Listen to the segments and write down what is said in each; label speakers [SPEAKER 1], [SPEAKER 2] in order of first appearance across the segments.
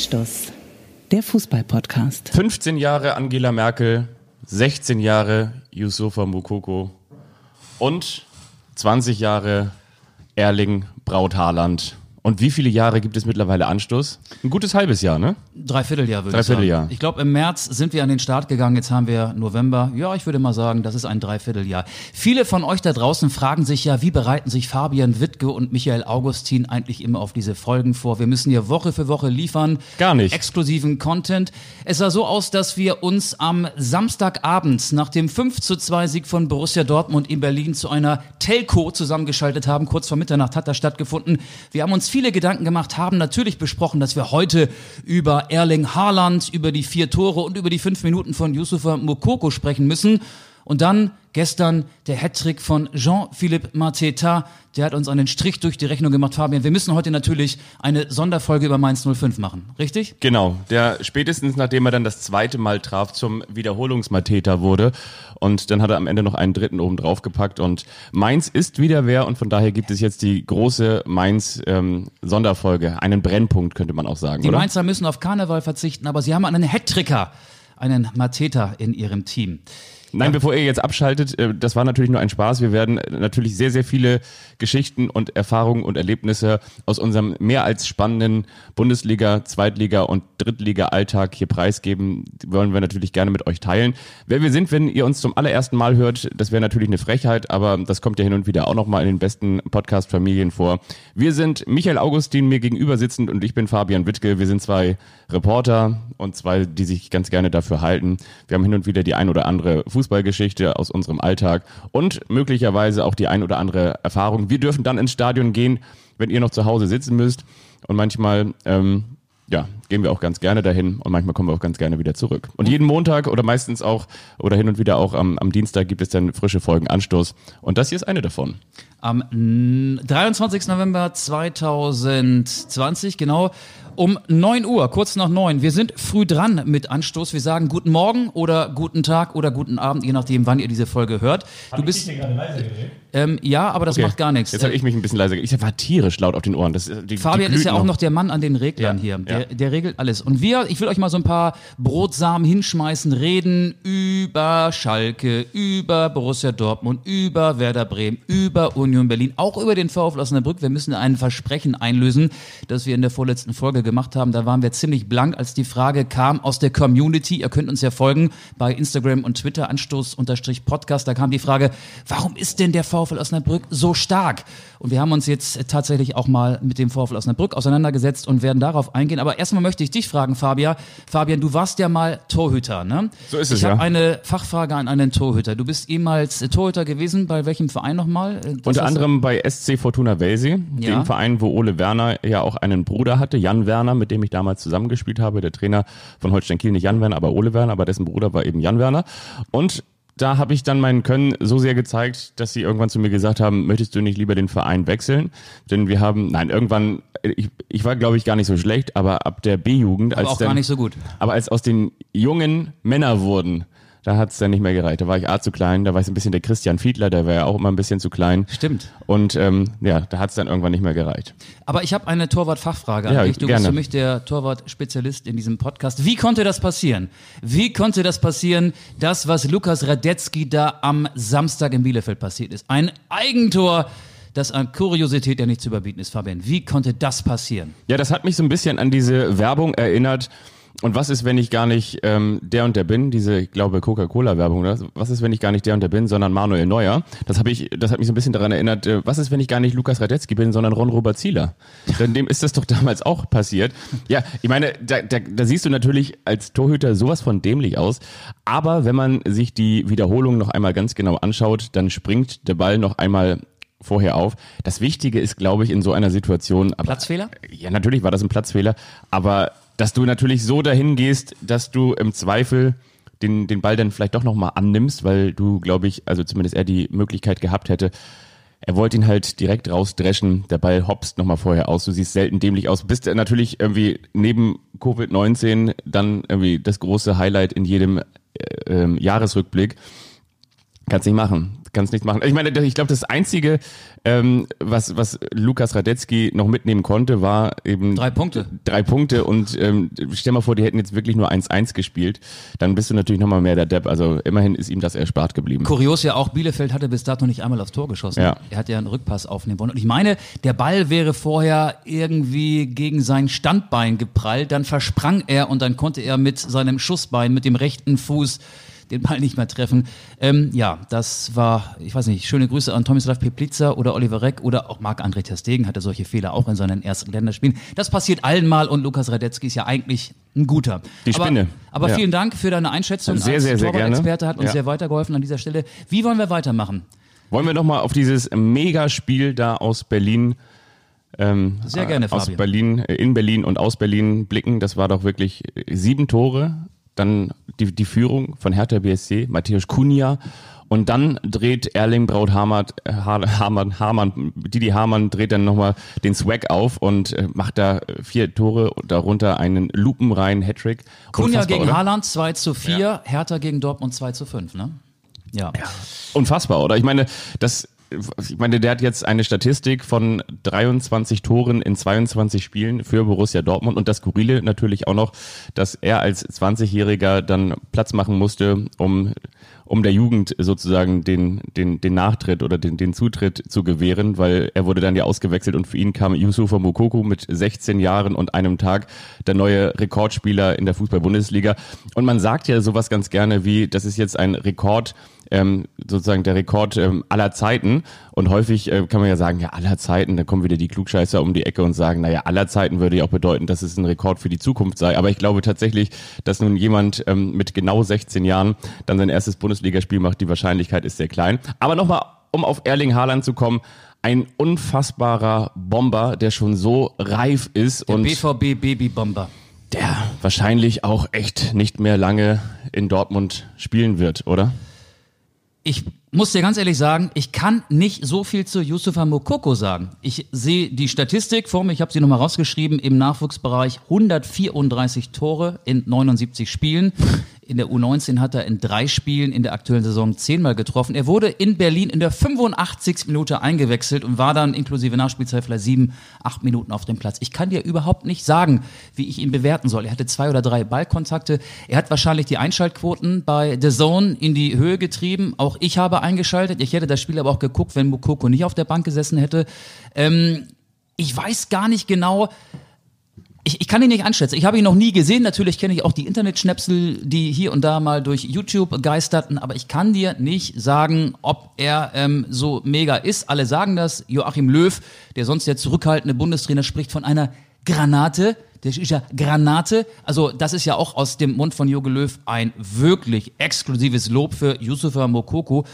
[SPEAKER 1] Anstoß, der Fußball-Podcast.
[SPEAKER 2] 15 Jahre Angela Merkel, 16 Jahre Yusufa Mukoko und 20 Jahre Erling Braut Haaland. Und wie viele Jahre gibt es mittlerweile Anstoß? Ein gutes halbes Jahr, ne?
[SPEAKER 3] Dreivierteljahr würde
[SPEAKER 2] Dreivierteljahr.
[SPEAKER 3] ich sagen. Ich glaube, im März sind wir an den Start gegangen. Jetzt haben wir November. Ja, ich würde mal sagen, das ist ein Dreivierteljahr. Viele von euch da draußen fragen sich ja, wie bereiten sich Fabian Wittke und Michael Augustin eigentlich immer auf diese Folgen vor? Wir müssen hier Woche für Woche liefern.
[SPEAKER 2] Gar nicht.
[SPEAKER 3] Exklusiven Content. Es sah so aus, dass wir uns am Samstagabend nach dem 5 zu 2 Sieg von Borussia Dortmund in Berlin zu einer Telco zusammengeschaltet haben. Kurz vor Mitternacht hat das stattgefunden. Wir haben uns viele Gedanken gemacht, haben natürlich besprochen, dass wir heute über Erling Haaland, über die vier Tore und über die fünf Minuten von Yusufa Mokoko sprechen müssen. Und dann gestern der Hattrick von Jean-Philippe Mateta, der hat uns einen Strich durch die Rechnung gemacht. Fabian, wir müssen heute natürlich eine Sonderfolge über Mainz 05 machen, richtig?
[SPEAKER 2] Genau, der spätestens nachdem er dann das zweite Mal traf, zum Wiederholungsmatheter wurde. Und dann hat er am Ende noch einen dritten oben drauf gepackt. Und Mainz ist wieder wer und von daher gibt es jetzt die große Mainz-Sonderfolge. einen Brennpunkt, könnte man auch sagen.
[SPEAKER 3] Die
[SPEAKER 2] oder?
[SPEAKER 3] Mainzer müssen auf Karneval verzichten, aber sie haben einen Hattricker, einen Mateta in ihrem Team.
[SPEAKER 2] Nein, bevor ihr jetzt abschaltet, äh, das war natürlich nur ein Spaß. Wir werden natürlich sehr, sehr viele Geschichten und Erfahrungen und Erlebnisse aus unserem mehr als spannenden Bundesliga, Zweitliga und Drittliga-Alltag hier preisgeben. Die wollen wir natürlich gerne mit euch teilen. Wer wir sind, wenn ihr uns zum allerersten Mal hört, das wäre natürlich eine Frechheit, aber das kommt ja hin und wieder auch nochmal in den besten Podcast-Familien vor. Wir sind Michael Augustin mir gegenüber sitzend und ich bin Fabian Wittke. Wir sind zwei Reporter und zwei, die sich ganz gerne dafür halten. Wir haben hin und wieder die ein oder andere Fußballgeschichte aus unserem Alltag und möglicherweise auch die ein oder andere Erfahrung. Wir dürfen dann ins Stadion gehen, wenn ihr noch zu Hause sitzen müsst. Und manchmal, ähm, ja, gehen wir auch ganz gerne dahin und manchmal kommen wir auch ganz gerne wieder zurück. Und jeden Montag oder meistens auch oder hin und wieder auch am, am Dienstag gibt es dann frische Folgen Anstoß. Und das hier ist eine davon.
[SPEAKER 3] Am mm, 23. November 2020, genau, um 9 Uhr, kurz nach 9. Wir sind früh dran mit Anstoß. Wir sagen guten Morgen oder guten Tag oder guten Abend, je nachdem, wann ihr diese Folge hört. Du bist, ähm, ja, aber das
[SPEAKER 2] Okay.
[SPEAKER 3] macht gar nichts.
[SPEAKER 2] Jetzt habe ich mich ein bisschen leiser ge- Ich war tierisch laut auf den Ohren. Das, die,
[SPEAKER 3] Fabian
[SPEAKER 2] die
[SPEAKER 3] ist ja auch noch der Mann an den Reglern
[SPEAKER 2] Ja,
[SPEAKER 3] hier. Der,
[SPEAKER 2] ja.
[SPEAKER 3] der regelt alles. Und wir, ich will euch mal so ein paar Brotsamen hinschmeißen, reden über Schalke, über Borussia Dortmund, über Werder Bremen, über Union Berlin, auch über den VfL Osnabrück. Wir müssen ein Versprechen einlösen, das wir in der vorletzten Folge gemacht haben. Da waren wir ziemlich blank, als die Frage kam aus der Community. Ihr könnt uns ja folgen bei Instagram und Twitter, Anstoß-Podcast. Da kam die Frage, warum ist denn der VfL Osnabrück so stark? Und wir haben uns jetzt tatsächlich auch mal mit dem VfL Osnabrück auseinandergesetzt und werden darauf eingehen. Aber erstmal möchte ich dich fragen, Fabian. Fabian, du warst ja mal Torhüter, ne?
[SPEAKER 2] So ist es,
[SPEAKER 3] Ich habe
[SPEAKER 2] ja.
[SPEAKER 3] eine Fachfrage an einen Torhüter. Du bist ehemals äh, Torhüter gewesen. Bei welchem Verein nochmal? Äh, was
[SPEAKER 2] Unter anderem bei SC Fortuna Welsee,
[SPEAKER 3] Ja.
[SPEAKER 2] dem Verein, wo Ole Werner ja auch einen Bruder hatte, Jan Werner, mit dem ich damals zusammengespielt habe. Der Trainer von Holstein Kiel, nicht Jan Werner, aber Ole Werner, aber dessen Bruder war eben Jan Werner. Und da habe ich dann mein Können so sehr gezeigt, dass sie irgendwann zu mir gesagt haben, möchtest du nicht lieber den Verein wechseln? Denn wir haben, nein, irgendwann, ich, ich war glaube ich gar nicht so schlecht, aber ab der B-Jugend,
[SPEAKER 3] Aber
[SPEAKER 2] als
[SPEAKER 3] auch
[SPEAKER 2] dann,
[SPEAKER 3] gar nicht so gut.
[SPEAKER 2] aber als aus den jungen Männer wurden, da hat's dann nicht mehr gereicht. Da war ich A zu klein, da war ich ein bisschen der Christian Fiedler, der war ja auch immer ein bisschen zu klein.
[SPEAKER 3] Stimmt.
[SPEAKER 2] Und ähm, ja, da hat's dann irgendwann nicht mehr gereicht.
[SPEAKER 3] Aber ich habe eine Torwart-Fachfrage an
[SPEAKER 2] Ja,
[SPEAKER 3] dich. Du
[SPEAKER 2] gerne.
[SPEAKER 3] bist für mich der Torwart-Spezialist in diesem Podcast. Wie konnte das passieren? Wie konnte das passieren, das, was Lukas Radetzky da am Samstag in Bielefeld passiert ist? Ein Eigentor, das an Kuriosität ja nicht zu überbieten ist, Fabian. Wie konnte das passieren?
[SPEAKER 2] Ja, das hat mich so ein bisschen an diese Werbung erinnert. Und was ist, wenn ich gar nicht ähm, der und der bin? Diese, ich glaube, Coca-Cola-Werbung, oder? Was ist, wenn ich gar nicht der und der bin, sondern Manuel Neuer? Das habe ich, das hat mich so ein bisschen daran erinnert. Äh, was ist, wenn ich gar nicht Lukas Radetzky bin, sondern Ron Robert Zieler? Denn dem ist das doch damals auch passiert. Ja, ich meine, da, da, da siehst du natürlich als Torhüter sowas von dämlich aus. Aber wenn man sich die Wiederholung noch einmal ganz genau anschaut, dann springt der Ball noch einmal vorher auf. Das Wichtige ist, glaube ich, in so einer Situation. Aber,
[SPEAKER 3] Platzfehler?
[SPEAKER 2] Ja, natürlich war das ein Platzfehler, aber dass du natürlich so dahin gehst, dass du im Zweifel den, den Ball dann vielleicht doch nochmal annimmst, weil du, glaube ich, also zumindest er die Möglichkeit gehabt hätte, er wollte ihn halt direkt rausdreschen, der Ball hopst nochmal vorher aus, du siehst selten dämlich aus, bist natürlich irgendwie neben Covid-19 dann irgendwie das große Highlight in jedem äh, ähm, Jahresrückblick. Kannst nicht machen. Kannst nichts machen. Ich meine, ich glaube, das Einzige, ähm, was, was Lukas Radetzky noch mitnehmen konnte, war eben
[SPEAKER 3] Drei Punkte.
[SPEAKER 2] Drei Punkte und ähm, stell mal vor, die hätten jetzt wirklich nur 1-1 gespielt, dann bist du natürlich nochmal mehr der Depp. Also immerhin ist ihm das erspart geblieben.
[SPEAKER 3] Kurios ja auch, Bielefeld hatte bis dato nicht einmal aufs Tor geschossen.
[SPEAKER 2] Ja.
[SPEAKER 3] Er hat ja einen Rückpass aufnehmen wollen. Und ich meine, der Ball wäre vorher irgendwie gegen sein Standbein geprallt, dann versprang er und dann konnte er mit seinem Schussbein, mit dem rechten Fuß den Ball nicht mehr treffen. Ähm, ja, das war, ich weiß nicht, schöne Grüße an Tomislav Peplica oder Oliver Reck oder auch Marc-André Ter Stegen hatte solche Fehler auch in seinen ersten Länderspielen. Das passiert allen mal und Lukas Radetzky ist ja eigentlich ein guter.
[SPEAKER 2] Die Spinne.
[SPEAKER 3] Aber, aber
[SPEAKER 2] Ja.
[SPEAKER 3] vielen Dank für deine Einschätzung
[SPEAKER 2] Sehr,
[SPEAKER 3] als
[SPEAKER 2] sehr, sehr gerne.
[SPEAKER 3] Torwart-Experte, hat uns
[SPEAKER 2] Ja.
[SPEAKER 3] sehr weitergeholfen an dieser Stelle. Wie wollen wir weitermachen?
[SPEAKER 2] Wollen wir nochmal auf dieses Megaspiel da aus Berlin ähm,
[SPEAKER 3] Sehr gerne,
[SPEAKER 2] aus
[SPEAKER 3] Fabian.
[SPEAKER 2] Berlin, äh, in Berlin und aus Berlin blicken. Das war doch wirklich äh, sieben Tore, dann die, die Führung von Hertha BSC, Matthäus Kunja und dann dreht Erling Braut Hamann, Ha- Hamann, Hamann, Didi Hamann dreht dann nochmal den Swag auf und äh, macht da äh, vier Tore, darunter einen lupenreinen Hattrick.
[SPEAKER 3] Kunja gegen
[SPEAKER 2] oder?
[SPEAKER 3] Haaland 2 zu 4, Hertha gegen Dortmund 2 zu 5, ne? Ja.
[SPEAKER 2] Unfassbar, oder? Ich meine, das, ich meine, der hat jetzt eine Statistik von 23 Toren in 22 Spielen für Borussia Dortmund. Und das Skurrile natürlich auch noch, dass er als 20-Jähriger dann Platz machen musste, um um der Jugend sozusagen den, den, den Nachtritt oder den, den Zutritt zu gewähren, weil er wurde dann ja ausgewechselt und für ihn kam Yusufa Mokoko mit 16 Jahren und einem Tag der neue Rekordspieler in der Fußball-Bundesliga. Und man sagt ja sowas ganz gerne wie, das ist jetzt ein Rekord, ähm, sozusagen der Rekord ähm, aller Zeiten. Und häufig äh, kann man ja sagen, ja, aller Zeiten, da kommen wieder die Klugscheißer um die Ecke und sagen, naja, aller Zeiten würde ja auch bedeuten, dass es ein Rekord für die Zukunft sei. Aber ich glaube tatsächlich, dass nun jemand ähm, mit genau 16 Jahren dann sein erstes Bundesligaspiel macht, die Wahrscheinlichkeit ist sehr klein. Aber nochmal, um auf Erling Haaland zu kommen, ein unfassbarer Bomber, der schon so reif ist
[SPEAKER 3] Der
[SPEAKER 2] und
[SPEAKER 3] BVB Babybomber.
[SPEAKER 2] der wahrscheinlich auch echt nicht mehr lange in Dortmund spielen wird, oder?
[SPEAKER 3] Ich muss dir ganz ehrlich sagen, ich kann nicht so viel zu Yusufa Mokoko sagen. Ich sehe die Statistik vor mir, ich habe sie nochmal rausgeschrieben, im Nachwuchsbereich 134 Tore in 79 Spielen. In der U19 hat er in drei Spielen in der aktuellen Saison zehnmal getroffen. Er wurde in Berlin in der 85. Minute eingewechselt und war dann inklusive Nachspielzeit vielleicht sieben, acht Minuten auf dem Platz. Ich kann dir überhaupt nicht sagen, wie ich ihn bewerten soll. Er hatte zwei oder drei Ballkontakte. Er hat wahrscheinlich die Einschaltquoten bei The Zone in die Höhe getrieben. Auch ich habe eingeschaltet. Ich hätte das Spiel aber auch geguckt, wenn Mukoko nicht auf der Bank gesessen hätte. Ähm, ich weiß gar nicht genau, ich, ich kann ihn nicht einschätzen. Ich habe ihn noch nie gesehen. Natürlich kenne ich auch die Internetschnäpsel, die hier und da mal durch YouTube geisterten. Aber ich kann dir nicht sagen, ob er ähm, so mega ist. Alle sagen das. Joachim Löw, der sonst der zurückhaltende Bundestrainer, spricht von einer Granate. Das ist ja Granate. Also das ist ja auch aus dem Mund von Jogi Löw ein wirklich exklusives Lob für Yusufa Mokoko.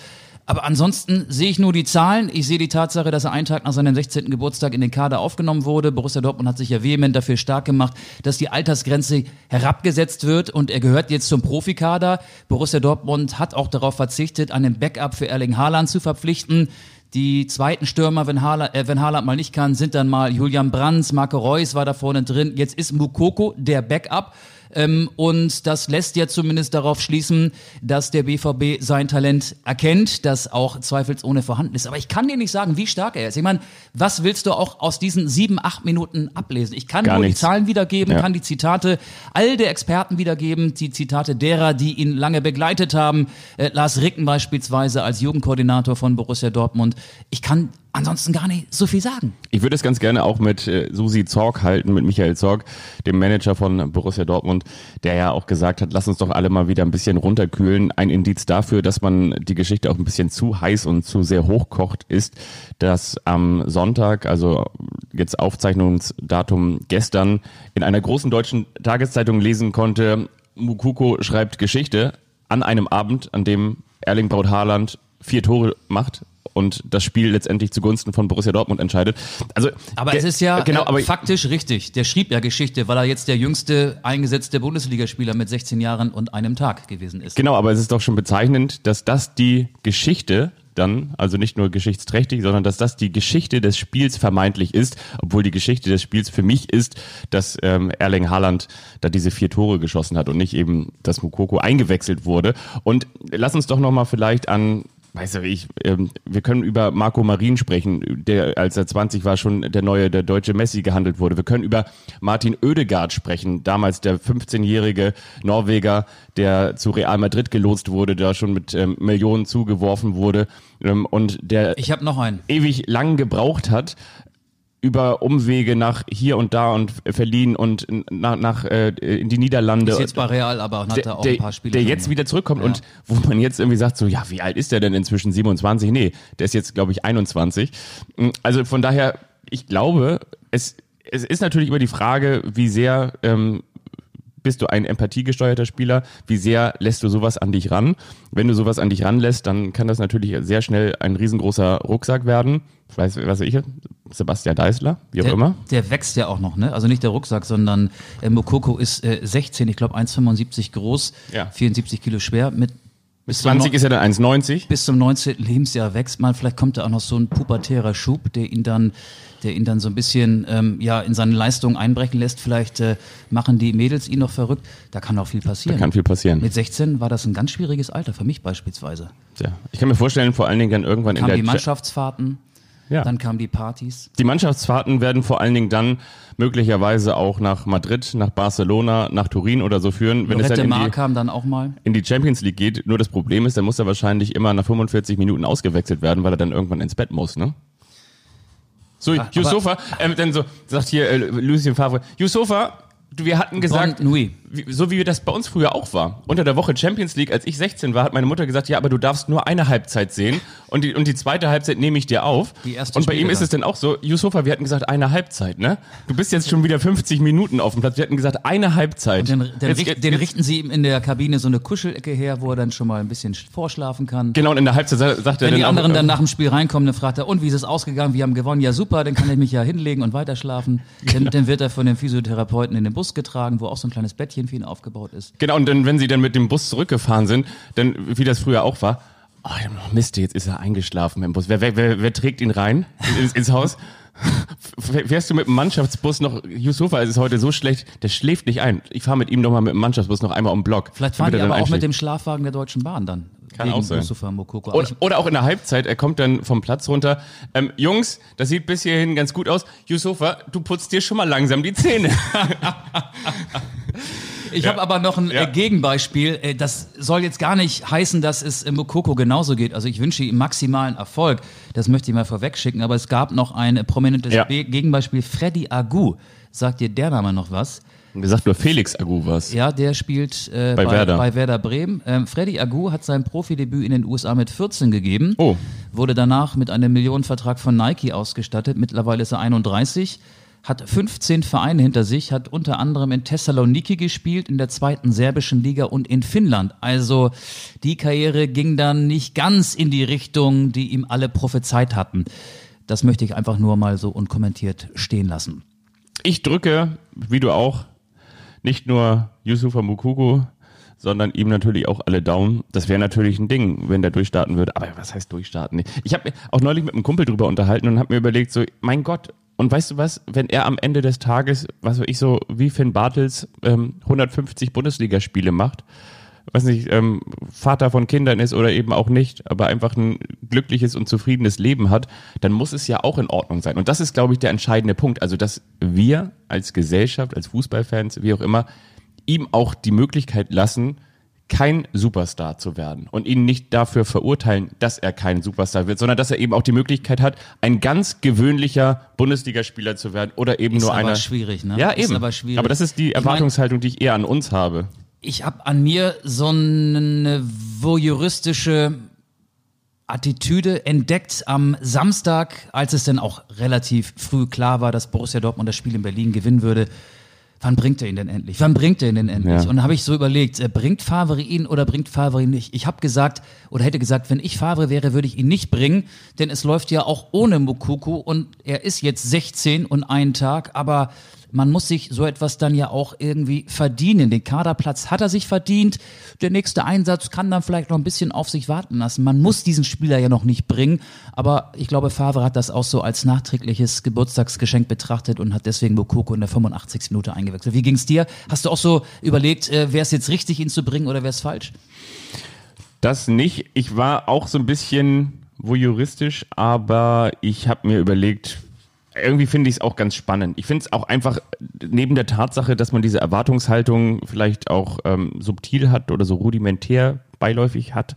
[SPEAKER 3] Aber ansonsten sehe ich nur die Zahlen. Ich sehe die Tatsache, dass er einen Tag nach seinem 16. Geburtstag in den Kader aufgenommen wurde. Borussia Dortmund hat sich ja vehement dafür stark gemacht, dass die Altersgrenze herabgesetzt wird und er gehört jetzt zum Profikader. Borussia Dortmund hat auch darauf verzichtet, einen Backup für Erling Haaland zu verpflichten. Die zweiten Stürmer, wenn Haaland, äh, wenn Haaland mal nicht kann, sind dann mal Julian Brands, Marco Reus war da vorne drin. Jetzt ist Mukoko der Backup. Ähm, und das lässt ja zumindest darauf schließen, dass der BVB sein Talent erkennt, das auch zweifelsohne vorhanden ist. Aber ich kann dir nicht sagen, wie stark er ist. Ich meine, was willst du auch aus diesen sieben, acht Minuten ablesen? Ich kann
[SPEAKER 2] Gar
[SPEAKER 3] nur
[SPEAKER 2] nichts.
[SPEAKER 3] die Zahlen wiedergeben,
[SPEAKER 2] Ja.
[SPEAKER 3] kann die Zitate all der Experten wiedergeben, die Zitate derer, die ihn lange begleitet haben. Äh, Lars Ricken beispielsweise als Jugendkoordinator von Borussia Dortmund. Ich kann ansonsten gar nicht so viel sagen.
[SPEAKER 2] Ich würde es ganz gerne auch mit äh, Susi Zorg halten, mit Michael Zorg, dem Manager von Borussia Dortmund, der ja auch gesagt hat, lass uns doch alle mal wieder ein bisschen runterkühlen. Ein Indiz dafür, dass man die Geschichte auch ein bisschen zu heiß und zu sehr hochkocht, ist, dass am Sonntag, also jetzt Aufzeichnungsdatum gestern, in einer großen deutschen Tageszeitung lesen konnte, Mukuko schreibt Geschichte an einem Abend, an dem Erling Braut Haaland vier Tore macht und das Spiel letztendlich zugunsten von Borussia Dortmund entscheidet. Also
[SPEAKER 3] Aber es ist ja
[SPEAKER 2] genau,
[SPEAKER 3] äh,
[SPEAKER 2] aber
[SPEAKER 3] faktisch richtig. Der schrieb ja Geschichte, weil er jetzt der jüngste eingesetzte Bundesligaspieler mit 16 Jahren und einem Tag gewesen ist.
[SPEAKER 2] genau, aber es ist doch schon bezeichnend, dass das die Geschichte dann, also nicht nur geschichtsträchtig, sondern dass das die Geschichte des Spiels vermeintlich ist, obwohl die Geschichte des Spiels für mich ist, dass ähm, Erling Haaland da diese vier Tore geschossen hat und nicht eben, dass Mukoko eingewechselt wurde. Und lass uns doch nochmal vielleicht an weißt du, ich, ähm, wir können über Marco Marin sprechen, der als er 20 war schon der neue, der deutsche Messi gehandelt wurde. Wir können über Martin Oedegaard sprechen, damals der 15-jährige Norweger, der zu Real Madrid gelotst wurde, da schon mit ähm, Millionen zugeworfen wurde ähm, und der
[SPEAKER 3] Ich habe noch einen.
[SPEAKER 2] ewig lang gebraucht hat, über Umwege nach hier und da und verliehen und nach, nach äh, in die Niederlande.
[SPEAKER 3] Ist jetzt bei Real, aber hat
[SPEAKER 2] der,
[SPEAKER 3] da auch ein paar Spiele.
[SPEAKER 2] der jetzt
[SPEAKER 3] gemacht.
[SPEAKER 2] wieder zurückkommt
[SPEAKER 3] Ja.
[SPEAKER 2] und wo man jetzt irgendwie sagt, so, ja, wie alt ist der denn inzwischen? 27? Nee, der ist jetzt, glaube ich, 21. Also von daher, ich glaube, es, es ist natürlich immer die Frage, wie sehr ähm, bist du ein empathiegesteuerter Spieler? Wie sehr lässt du sowas an dich ran? Wenn du sowas an dich ranlässt, dann kann das natürlich sehr schnell ein riesengroßer Rucksack werden. Ich weiß, was ich, Sebastian Deißler, wie auch
[SPEAKER 3] der,
[SPEAKER 2] immer.
[SPEAKER 3] Der wächst ja auch noch, ne? Also nicht der Rucksack, sondern äh, Mokoko ist äh, 16, ich glaube 1,75 groß,
[SPEAKER 2] Ja.
[SPEAKER 3] 74 Kilo schwer. Mit bis zum
[SPEAKER 2] 20
[SPEAKER 3] neun-
[SPEAKER 2] ist er dann 1,90.
[SPEAKER 3] bis zum 19. Lebensjahr wächst man. Vielleicht kommt da auch noch so ein pubertärer Schub, der ihn dann, der ihn dann so ein bisschen ähm, ja in seine Leistung einbrechen lässt. Vielleicht äh, machen die Mädels ihn noch verrückt. Da kann auch viel passieren.
[SPEAKER 2] Da kann viel passieren.
[SPEAKER 3] Mit 16 war das ein ganz schwieriges Alter für mich beispielsweise.
[SPEAKER 2] Ja. Ich kann mir vorstellen, vor allen Dingen dann irgendwann in
[SPEAKER 3] Kamen
[SPEAKER 2] der
[SPEAKER 3] die
[SPEAKER 2] Cha-
[SPEAKER 3] Mannschaftsfahrten,
[SPEAKER 2] Ja.
[SPEAKER 3] dann kamen die Partys.
[SPEAKER 2] Die Mannschaftsfahrten werden vor allen Dingen dann möglicherweise auch nach Madrid, nach Barcelona, nach Turin oder so führen, wenn es
[SPEAKER 3] Lorette
[SPEAKER 2] dann in
[SPEAKER 3] Mar
[SPEAKER 2] die,
[SPEAKER 3] kam dann auch mal.
[SPEAKER 2] in die Champions League geht. Nur das Problem ist, dann muss er wahrscheinlich immer nach 45 Minuten ausgewechselt werden, weil er dann irgendwann ins Bett muss, ne? So,
[SPEAKER 3] aber-
[SPEAKER 2] Yusufa, ähm, dann so, sagt hier äh, Lucien Favre, Yusufa, du, wir hatten gesagt,
[SPEAKER 3] Bon.
[SPEAKER 2] Wie, so wie das bei uns früher auch war. Unter der Woche Champions League, als ich 16 war, hat meine Mutter gesagt, ja, aber du darfst nur eine Halbzeit sehen und die, und die zweite Halbzeit nehme ich dir auf.
[SPEAKER 3] Die erste
[SPEAKER 2] und bei ihm ist es dann auch so, Yusufa, wir hatten gesagt, eine Halbzeit, ne? Du bist jetzt schon wieder 50 Minuten auf dem Platz. Wir hatten gesagt, eine Halbzeit.
[SPEAKER 3] Den, den,
[SPEAKER 2] Jetzt-
[SPEAKER 3] richt, den
[SPEAKER 2] jetzt-
[SPEAKER 3] richten sie ihm in der Kabine so eine Kuschelecke her, wo er dann schon mal ein bisschen vorschlafen kann.
[SPEAKER 2] Genau, und in der Halbzeit sa- sagt er
[SPEAKER 3] Wenn
[SPEAKER 2] dann
[SPEAKER 3] die
[SPEAKER 2] auch,
[SPEAKER 3] anderen
[SPEAKER 2] äh,
[SPEAKER 3] dann nach dem Spiel reinkommen, dann fragt er, und wie ist es ausgegangen? Wir haben gewonnen. Ja, super, dann kann ich mich ja hinlegen und weiterschlafen. Dann, dann wird er von dem Physiotherapeuten in den Bus getragen, wo auch so ein kleines Bettchen für ihn aufgebaut ist.
[SPEAKER 2] Genau, und dann, wenn sie dann mit dem Bus zurückgefahren sind, dann, wie das früher auch war, oh, Mist, jetzt ist er eingeschlafen im Bus. Wer, wer, wer, wer trägt ihn rein ins, ins Haus? Fährst du mit dem Mannschaftsbus noch, Yusufa ist heute so schlecht, der schläft nicht ein. Ich fahre mit ihm nochmal mit dem Mannschaftsbus noch einmal um den Block.
[SPEAKER 3] Vielleicht fahren die
[SPEAKER 2] er
[SPEAKER 3] aber auch mit dem Schlafwagen der Deutschen Bahn dann.
[SPEAKER 2] Kann auch sein. Oder, oder auch in der Halbzeit, er kommt dann vom Platz runter. Ähm, Jungs, das sieht bis hierhin ganz gut aus. Yusufa, du putzt dir schon mal langsam die Zähne.
[SPEAKER 3] Ich, ich habe aber noch ein
[SPEAKER 2] Ja.
[SPEAKER 3] äh, Gegenbeispiel. Äh, Das soll jetzt gar nicht heißen, dass es im Mokoko genauso geht. Also ich wünsche ihm maximalen Erfolg. Das möchte ich mal vorwegschicken. Aber es gab noch ein äh, prominentes
[SPEAKER 2] Ja.
[SPEAKER 3] Be- Gegenbeispiel. Freddy Agu. Sagt dir der Name noch was?
[SPEAKER 2] Mir sagt nur Felix Agu was.
[SPEAKER 3] Ja, der spielt äh,
[SPEAKER 2] Bei
[SPEAKER 3] bei,
[SPEAKER 2] Werder.
[SPEAKER 3] bei Werder Bremen. Ähm, Freddy Agu hat sein Profidebüt in den USA mit 14 gegeben.
[SPEAKER 2] Oh.
[SPEAKER 3] Wurde danach mit einem Millionenvertrag von Nike ausgestattet. Mittlerweile ist er 31. Hat 15 Vereine hinter sich, hat unter anderem in Thessaloniki gespielt, in der zweiten serbischen Liga und in Finnland. Also die Karriere ging dann nicht ganz in die Richtung, die ihm alle prophezeit hatten. Das möchte ich einfach nur mal so unkommentiert stehen lassen.
[SPEAKER 2] Ich drücke, wie du auch, nicht nur Yusufa Mukugu, sondern ihm natürlich auch alle Daumen. Das wäre natürlich ein Ding, wenn der durchstarten würde. Aber was heißt durchstarten? Ich habe auch neulich mit einem Kumpel drüber unterhalten und habe mir überlegt, so, mein Gott, und weißt du was, wenn er am Ende des Tages, was weiß ich so, wie Finn Bartels ähm, 150 Bundesligaspiele macht, weiß nicht, ähm, Vater von Kindern ist oder eben auch nicht, aber einfach ein glückliches und zufriedenes Leben hat, dann muss es ja auch in Ordnung sein. Und das ist, glaube ich, der entscheidende Punkt. Also, dass wir als Gesellschaft, als Fußballfans, wie auch immer, ihm auch die Möglichkeit lassen, kein Superstar zu werden und ihn nicht dafür verurteilen, dass er kein Superstar wird, sondern dass er eben auch die Möglichkeit hat, ein ganz gewöhnlicher Bundesligaspieler zu werden oder eben
[SPEAKER 3] Ist
[SPEAKER 2] nur
[SPEAKER 3] aber
[SPEAKER 2] einer.
[SPEAKER 3] schwierig, ne?
[SPEAKER 2] Ja,
[SPEAKER 3] Ist
[SPEAKER 2] eben.
[SPEAKER 3] aber schwierig.
[SPEAKER 2] aber das ist die
[SPEAKER 3] Ich mein-
[SPEAKER 2] Erwartungshaltung, die ich eher an uns habe.
[SPEAKER 3] ich habe an mir so eine voyeuristische Attitüde entdeckt am Samstag, als es dann auch relativ früh klar war, dass Borussia Dortmund das Spiel in Berlin gewinnen würde. Wann bringt er ihn denn endlich? Wann bringt er ihn denn endlich?
[SPEAKER 2] Ja.
[SPEAKER 3] Und dann habe ich so überlegt, äh, bringt Favre ihn oder bringt Favre ihn nicht? Ich habe gesagt oder hätte gesagt, wenn ich Favre wäre, würde ich ihn nicht bringen, denn es läuft ja auch ohne Mukuku und er ist jetzt 16 und einen Tag, aber man muss sich so etwas dann ja auch irgendwie verdienen. Den Kaderplatz hat er sich verdient. Der nächste Einsatz kann dann vielleicht noch ein bisschen auf sich warten lassen. Man muss diesen Spieler ja noch nicht bringen. Aber ich glaube, Favre hat das auch so als nachträgliches Geburtstagsgeschenk betrachtet und hat deswegen Mokoko in der 85. Minute eingewechselt. Wie ging's dir? Hast du auch so überlegt, äh, wäre es jetzt richtig, ihn zu bringen oder wäre es falsch?
[SPEAKER 2] Das nicht. Ich war auch so ein bisschen voyeuristisch, aber ich habe mir überlegt, irgendwie finde ich es auch ganz spannend. Ich finde es auch einfach neben der Tatsache, dass man diese Erwartungshaltung vielleicht auch ähm, subtil hat oder so rudimentär beiläufig hat,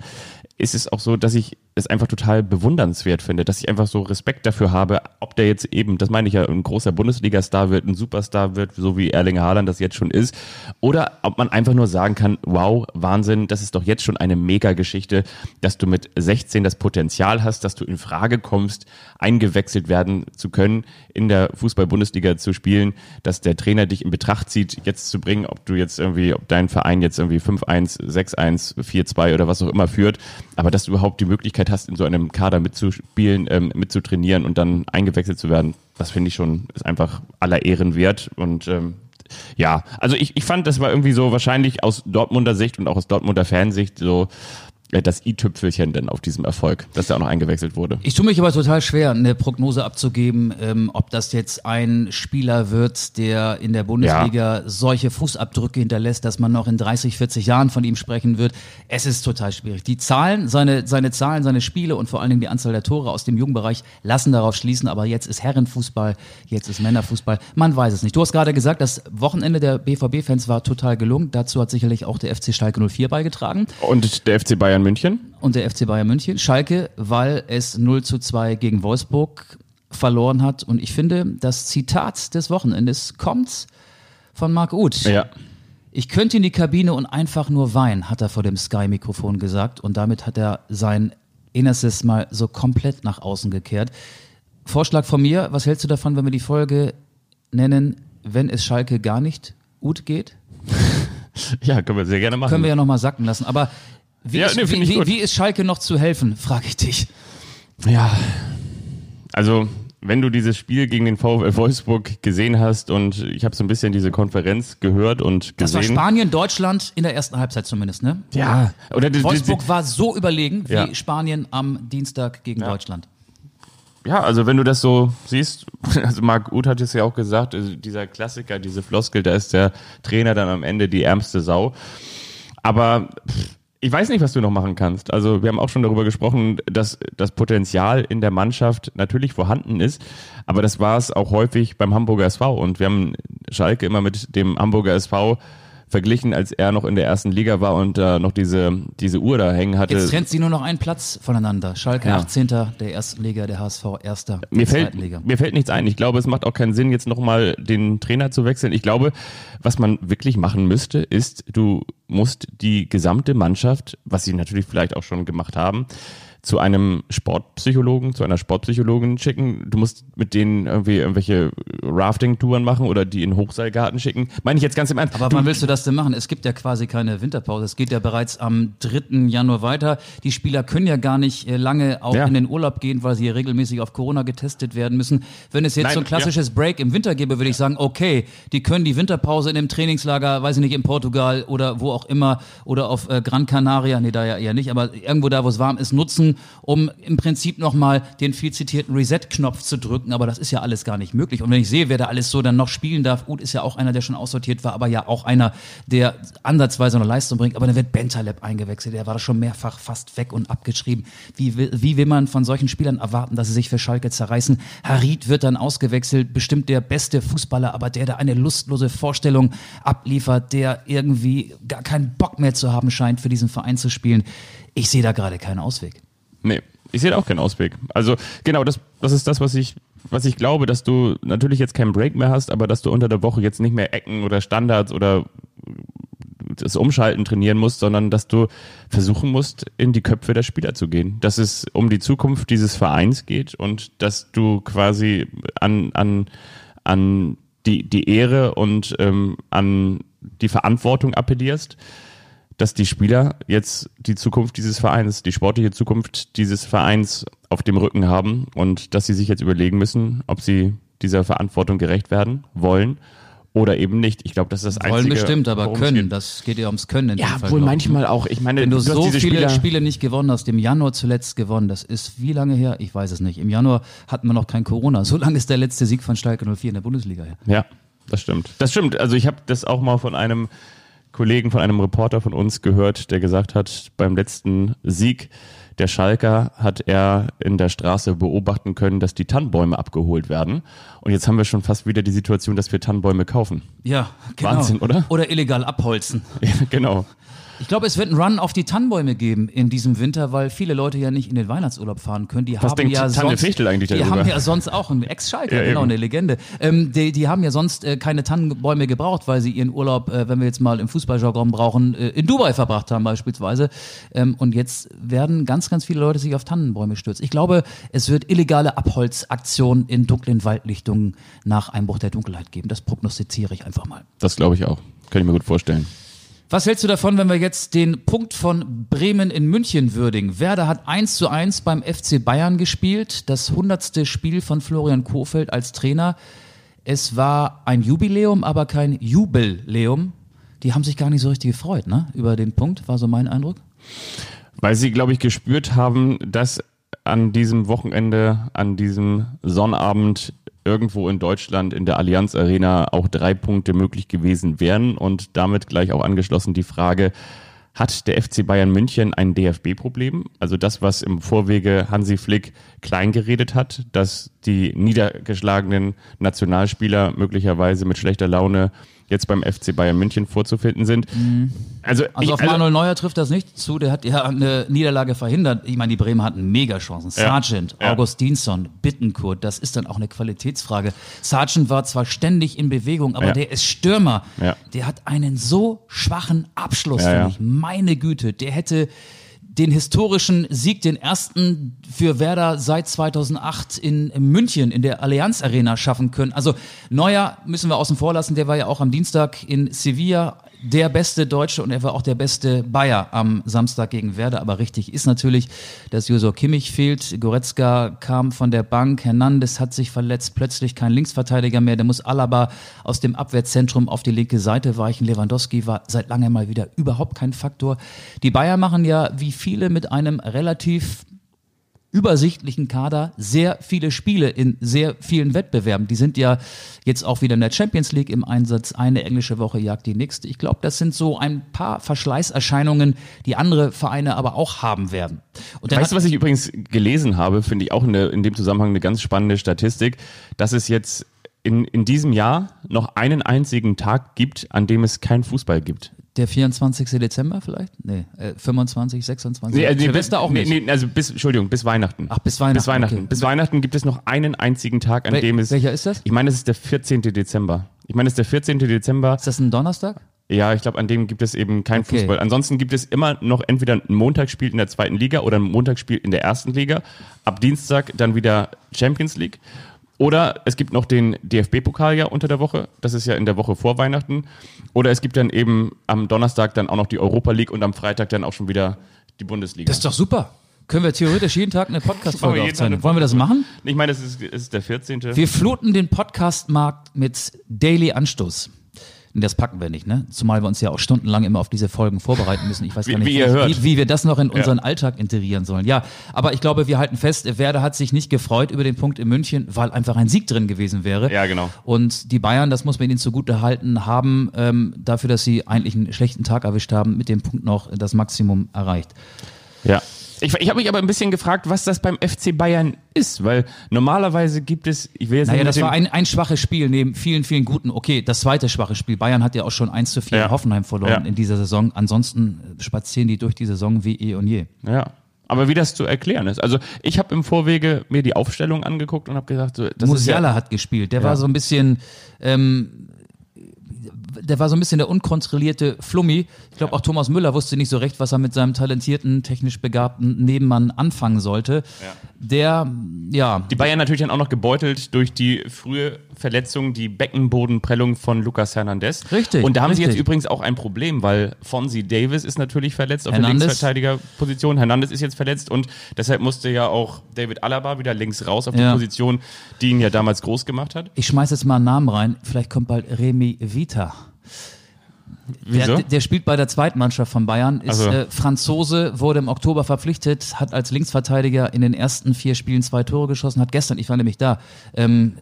[SPEAKER 2] ist es auch so, dass ich es einfach total bewundernswert finde, dass ich einfach so Respekt dafür habe, ob der jetzt eben, das meine ich ja, ein großer Bundesliga-Star wird, ein Superstar wird, so wie Erling Haaland das jetzt schon ist, oder ob man einfach nur sagen kann, wow, Wahnsinn, das ist doch jetzt schon eine Mega-Geschichte, dass du mit 16 das Potenzial hast, dass du in Frage kommst, eingewechselt werden zu können, in der Fußball-Bundesliga zu spielen, dass der Trainer dich in Betracht zieht, jetzt zu bringen, ob du jetzt irgendwie, ob dein Verein jetzt irgendwie 5-1, 6-1, 4-2 oder was auch immer führt, aber dass du überhaupt die Möglichkeit hast, in so einem Kader mitzuspielen, ähm, mitzutrainieren und dann eingewechselt zu werden, das finde ich schon, ist einfach aller Ehren wert. Und ähm, ja, also ich, ich fand, das war irgendwie so wahrscheinlich aus Dortmunder Sicht und auch aus Dortmunder Fansicht so das i-Tüpfelchen denn auf diesem Erfolg, dass er auch noch eingewechselt wurde.
[SPEAKER 3] Ich tue mich aber total schwer, eine Prognose abzugeben, ähm, ob das jetzt ein Spieler wird, der in der Bundesliga ja. solche Fußabdrücke hinterlässt, dass man noch in 30, 40 Jahren von ihm sprechen wird. Es ist total schwierig. Die Zahlen, seine, seine Zahlen, seine Spiele und vor allen Dingen die Anzahl der Tore aus dem Jugendbereich lassen darauf schließen, aber jetzt ist Herrenfußball, jetzt ist Männerfußball. Man weiß es nicht. Du hast gerade gesagt, das Wochenende der BVB-Fans war total gelungen. Dazu hat sicherlich auch der FC Schalke 04 beigetragen.
[SPEAKER 2] Und der FC Bayern Bayern München.
[SPEAKER 3] Und der FC Bayern München. Schalke, weil es 0 zu 2 gegen Wolfsburg verloren hat. Und ich finde, das Zitat des Wochenendes kommt von Marc Uth.
[SPEAKER 2] Ja.
[SPEAKER 3] Ich könnte in die Kabine und einfach nur weinen, hat er vor dem Sky-Mikrofon gesagt. Und damit hat er sein Innerstes mal so komplett nach außen gekehrt. Vorschlag von mir, was hältst du davon, wenn wir die Folge nennen, wenn es Schalke gar nicht gut geht?
[SPEAKER 2] Ja, können wir sehr gerne machen.
[SPEAKER 3] Können wir ja nochmal sacken lassen. Aber wie, ja, ist, nee, wie, wie, wie ist Schalke noch zu helfen, frage ich dich.
[SPEAKER 2] Ja, also wenn du dieses Spiel gegen den VfL Wolfsburg gesehen hast und ich habe so ein bisschen diese Konferenz gehört und gesehen. Das war
[SPEAKER 3] Spanien, Deutschland in der ersten Halbzeit zumindest, ne?
[SPEAKER 2] Ja.
[SPEAKER 3] Oder Wolfsburg war so überlegen wie ja. Spanien am Dienstag gegen ja. Deutschland.
[SPEAKER 2] Ja, also wenn du das so siehst, also Marc Uth hat es ja auch gesagt, also dieser Klassiker, diese Floskel, da ist der Trainer dann am Ende die ärmste Sau. Aber pff, ich weiß nicht, was du noch machen kannst. Also wir haben auch schon darüber gesprochen, dass das Potenzial in der Mannschaft natürlich vorhanden ist, aber das war es auch häufig beim Hamburger SV und wir haben Schalke immer mit dem Hamburger SV verglichen, als er noch in der ersten Liga war und äh, noch diese, diese Uhr da hängen hatte.
[SPEAKER 3] Jetzt trennt sie nur noch einen Platz voneinander. Schalke ja. 18. der ersten Liga, der HSV 1. der
[SPEAKER 2] mir fällt, Liga. Mir fällt nichts ein. Ich glaube, es macht auch keinen Sinn, jetzt nochmal den Trainer zu wechseln. Ich glaube, was man wirklich machen müsste, ist, du musst die gesamte Mannschaft, was sie natürlich vielleicht auch schon gemacht haben, zu einem Sportpsychologen, zu einer Sportpsychologin schicken. Du musst mit denen irgendwie irgendwelche Rafting-Touren machen oder die in Hochseilgarten schicken. Meine ich jetzt ganz im Ernst.
[SPEAKER 3] Aber wann willst du das denn machen? Es gibt ja quasi keine Winterpause. Es geht ja bereits am 3. Januar weiter. Die Spieler können ja gar nicht äh, lange auch ja. in den Urlaub gehen, weil sie hier regelmäßig auf Corona getestet werden müssen. Wenn es jetzt Nein, so ein klassisches ja. Break im Winter gäbe, würde ich sagen, okay, die können die Winterpause in dem Trainingslager, weiß ich nicht, in Portugal oder wo auch immer oder auf äh, Gran Canaria, nee, da ja eher nicht, aber irgendwo da, wo es warm ist, nutzen um im Prinzip nochmal den viel zitierten Reset-Knopf zu drücken. Aber das ist ja alles gar nicht möglich. Und wenn ich sehe, wer da alles so dann noch spielen darf, Uth ist ja auch einer, der schon aussortiert war, aber ja auch einer, der ansatzweise eine Leistung bringt. Aber dann wird Bentaleb eingewechselt. Der war da schon mehrfach fast weg und abgeschrieben. Wie wie will man von solchen Spielern erwarten, dass sie sich für Schalke zerreißen? Harid wird dann ausgewechselt, bestimmt der beste Fußballer, aber der da eine lustlose Vorstellung abliefert, der irgendwie gar keinen Bock mehr zu haben scheint, für diesen Verein zu spielen. Ich sehe da gerade keinen Ausweg.
[SPEAKER 2] Nee, ich sehe auch keinen Ausweg. Also genau, das, das ist das, was ich, was ich glaube, dass du natürlich jetzt keinen Break mehr hast, aber dass du unter der Woche jetzt nicht mehr Ecken oder Standards oder das Umschalten trainieren musst, sondern dass du versuchen musst, in die Köpfe der Spieler zu gehen. Dass es um die Zukunft dieses Vereins geht und dass du quasi an, an, an die, die Ehre und ähm, an die Verantwortung appellierst dass die Spieler jetzt die Zukunft dieses Vereins, die sportliche Zukunft dieses Vereins auf dem Rücken haben und dass sie sich jetzt überlegen müssen, ob sie dieser Verantwortung gerecht werden wollen oder eben nicht. Ich glaube, das ist das Einzige.
[SPEAKER 3] Wollen bestimmt, aber können. Geht. Das geht ja ums Können.
[SPEAKER 2] ja, Fall, wohl manchmal auch. Ich meine,
[SPEAKER 3] wenn du, du so viele Spieler Spiele nicht gewonnen hast, im Januar zuletzt gewonnen, das ist wie lange her? Ich weiß es nicht. Im Januar hatten wir noch kein Corona. So lange ist der letzte Sieg von Schalke 04 in der Bundesliga her.
[SPEAKER 2] Ja, das stimmt. Das stimmt. Also ich habe das auch mal von einem Kollegen, von einem Reporter von uns gehört, der gesagt hat, beim letzten Sieg der Schalker hat er in der Straße beobachten können, dass die Tannenbäume abgeholt werden. Und jetzt haben wir schon fast wieder die Situation, dass wir Tannenbäume kaufen.
[SPEAKER 3] Ja, genau.
[SPEAKER 2] Wahnsinn, oder?
[SPEAKER 3] Oder illegal abholzen.
[SPEAKER 2] Ja, genau.
[SPEAKER 3] Ich glaube, es wird einen Run auf die Tannenbäume geben in diesem Winter, weil viele Leute ja nicht in den Weihnachtsurlaub fahren können. Die
[SPEAKER 2] Was
[SPEAKER 3] haben
[SPEAKER 2] denkt
[SPEAKER 3] ja
[SPEAKER 2] Tanne
[SPEAKER 3] sonst,
[SPEAKER 2] Fichtel eigentlich
[SPEAKER 3] Die
[SPEAKER 2] darüber?
[SPEAKER 3] haben ja sonst auch einen Ex-Schalker,
[SPEAKER 2] Ja,
[SPEAKER 3] genau,
[SPEAKER 2] eben.
[SPEAKER 3] eine Legende. Ähm, die, die haben ja sonst äh, keine Tannenbäume gebraucht, weil sie ihren Urlaub, äh, wenn wir jetzt mal im Fußballjargon brauchen, äh, in Dubai verbracht haben beispielsweise. Ähm, und jetzt werden ganz, ganz viele Leute sich auf Tannenbäume stürzen. Ich glaube, es wird illegale Abholzaktionen in dunklen Waldlichtungen nach Einbruch der Dunkelheit geben. Das prognostiziere ich einfach mal.
[SPEAKER 2] Das glaube ich auch. Kann ich mir gut vorstellen.
[SPEAKER 3] Was hältst du davon, wenn wir jetzt den Punkt von Bremen in München würdigen? Werder hat 1 zu 1 beim FC Bayern gespielt, das hundertste Spiel von Florian Kohfeldt als Trainer. Es war ein Jubiläum, aber kein Jubelleum. Die haben sich gar nicht so richtig gefreut, ne? Über den Punkt, war so mein Eindruck.
[SPEAKER 2] Weil sie, glaube ich, gespürt haben, dass an diesem Wochenende, an diesem Sonnabend irgendwo in Deutschland in der Allianz Arena auch drei Punkte möglich gewesen wären und damit gleich auch angeschlossen die Frage, hat der FC Bayern München ein DFB-Problem? Also das, was im Vorwege Hansi Flick klein geredet hat, dass die niedergeschlagenen Nationalspieler möglicherweise mit schlechter Laune jetzt beim FC Bayern München vorzufinden sind. Also,
[SPEAKER 3] Also
[SPEAKER 2] ich,
[SPEAKER 3] auf Manuel Neuer trifft das nicht zu, der hat ja eine Niederlage verhindert. Ich meine, die Bremer hatten Megachancen.
[SPEAKER 2] Ja.
[SPEAKER 3] Sargent,
[SPEAKER 2] Ja.
[SPEAKER 3] Augustinsson, Bittenkurt, das ist dann auch eine Qualitätsfrage. Sargent war zwar ständig in Bewegung, aber
[SPEAKER 2] Ja.
[SPEAKER 3] der ist Stürmer.
[SPEAKER 2] Ja.
[SPEAKER 3] Der hat einen so schwachen Abschluss,
[SPEAKER 2] Ja,
[SPEAKER 3] finde
[SPEAKER 2] ja.
[SPEAKER 3] ich. Meine Güte, der hätte den historischen Sieg, den ersten für Werder seit 2008 in München in der Allianz Arena schaffen können. Also Neuer müssen wir außen vor lassen, der war ja auch am Dienstag in Sevilla der beste Deutsche und er war auch der beste Bayer am Samstag gegen Werder. Aber richtig ist natürlich, dass Josor Kimmich fehlt. Goretzka kam von der Bank. Hernandez hat sich verletzt. Plötzlich kein Linksverteidiger mehr. Der muss Alaba aus dem Abwehrzentrum auf die linke Seite weichen. Lewandowski war seit langem mal wieder überhaupt kein Faktor. Die Bayer machen ja wie viele mit einem relativ übersichtlichen Kader sehr viele Spiele in sehr vielen Wettbewerben. Die sind ja jetzt auch wieder in der Champions League im Einsatz. Eine englische Woche jagt die nächste. Ich glaube, das sind so ein paar Verschleißerscheinungen, die andere Vereine aber auch haben werden.
[SPEAKER 2] Weißt du, was ich übrigens gelesen habe, finde ich auch in, der, in dem Zusammenhang eine ganz spannende Statistik, dass es jetzt in, in diesem Jahr noch einen einzigen Tag gibt, an dem es keinen Fußball gibt.
[SPEAKER 3] Der 24. Dezember vielleicht? Nee, äh, 25, 26.
[SPEAKER 2] also
[SPEAKER 3] Silvester
[SPEAKER 2] bis,
[SPEAKER 3] auch nicht.
[SPEAKER 2] Nee, nee, also bis, Entschuldigung, bis Weihnachten.
[SPEAKER 3] Ach, bis Weihnachten,
[SPEAKER 2] Bis Weihnachten.
[SPEAKER 3] okay.
[SPEAKER 2] Bis Weihnachten gibt es noch einen einzigen Tag, an
[SPEAKER 3] Wel-
[SPEAKER 2] dem es.
[SPEAKER 3] welcher ist das?
[SPEAKER 2] Ich meine, es ist der 14. Dezember. Ich meine, es ist der 14. Dezember.
[SPEAKER 3] Ist das ein Donnerstag?
[SPEAKER 2] Ja, ich glaube, an dem gibt es eben kein
[SPEAKER 3] Okay.
[SPEAKER 2] Fußball. Ansonsten gibt es immer noch entweder ein Montagsspiel in der zweiten Liga oder ein Montagsspiel in der ersten Liga. Ab Dienstag dann wieder Champions League. Oder es gibt noch den DFB-Pokal ja unter der Woche. Das ist ja in der Woche vor Weihnachten. Oder es gibt dann eben am Donnerstag dann auch noch die Europa League und am Freitag dann auch schon wieder die Bundesliga.
[SPEAKER 3] Das ist doch super. Können wir theoretisch jeden Tag eine Podcast-Folge aufzeichnen? Wollen wir das machen?
[SPEAKER 2] ich meine, es ist, ist der 14.
[SPEAKER 3] Wir fluten den Podcast-Markt mit Daily Anstoß. Das packen wir nicht, ne? Zumal wir uns ja auch stundenlang immer auf diese Folgen vorbereiten müssen. Ich weiß
[SPEAKER 2] Wie-
[SPEAKER 3] gar nicht,
[SPEAKER 2] wie
[SPEAKER 3] wie, wie wir das noch in unseren Alltag integrieren sollen. Ja, aber ich glaube, wir halten fest, Werder hat sich nicht gefreut über den Punkt in München, weil einfach ein Sieg drin gewesen wäre.
[SPEAKER 2] Ja, genau.
[SPEAKER 3] Und die Bayern, das muss man ihnen zugute halten, haben ähm, dafür, dass sie eigentlich einen schlechten Tag erwischt haben, mit dem Punkt noch das Maximum erreicht.
[SPEAKER 2] Ja. Ich, ich habe mich aber ein bisschen gefragt, was das beim FC Bayern ist, weil normalerweise gibt es, ich will jetzt
[SPEAKER 3] Naja, das war ein, ein schwaches Spiel neben vielen, vielen guten. Okay, das zweite schwache Spiel. Bayern hat ja auch schon 1 zu 4
[SPEAKER 2] Ja.
[SPEAKER 3] in Hoffenheim verloren
[SPEAKER 2] Ja.
[SPEAKER 3] in dieser Saison. Ansonsten äh, spazieren die durch die Saison wie eh und je.
[SPEAKER 2] Ja. Aber wie das zu erklären ist. Also ich habe im Vorwege mir die Aufstellung angeguckt und habe gesagt, so, das
[SPEAKER 3] Musiala
[SPEAKER 2] ist ja,
[SPEAKER 3] hat gespielt. Der war so ein bisschen, ähm, der war so ein bisschen der unkontrollierte Flummi. Ich glaube, auch Thomas Müller wusste nicht so recht, was er mit seinem talentierten, technisch begabten Nebenmann anfangen sollte. Der, ja,
[SPEAKER 2] die Bayern natürlich dann auch noch gebeutelt durch die frühe Verletzung, die Beckenbodenprellung von Lucas Hernandez.
[SPEAKER 3] Richtig,
[SPEAKER 2] Und da haben sie jetzt
[SPEAKER 3] richtig.
[SPEAKER 2] übrigens auch ein Problem, weil Fonzie Davis ist natürlich verletzt auf
[SPEAKER 3] Hernandez.
[SPEAKER 2] der Linksverteidigerposition. Hernandez ist jetzt verletzt und deshalb musste ja auch David Alaba wieder links raus auf die
[SPEAKER 3] Ja.
[SPEAKER 2] Position, die ihn ja damals groß gemacht hat.
[SPEAKER 3] ich schmeiß jetzt mal einen Namen rein. Vielleicht kommt bald Remy Vita. Der, der spielt bei der Zweitmannschaft von Bayern, ist
[SPEAKER 2] Also-
[SPEAKER 3] äh, Franzose, wurde im Oktober verpflichtet, hat als Linksverteidiger in den ersten vier Spielen zwei Tore geschossen, hat gestern, ich war nämlich da, ähm,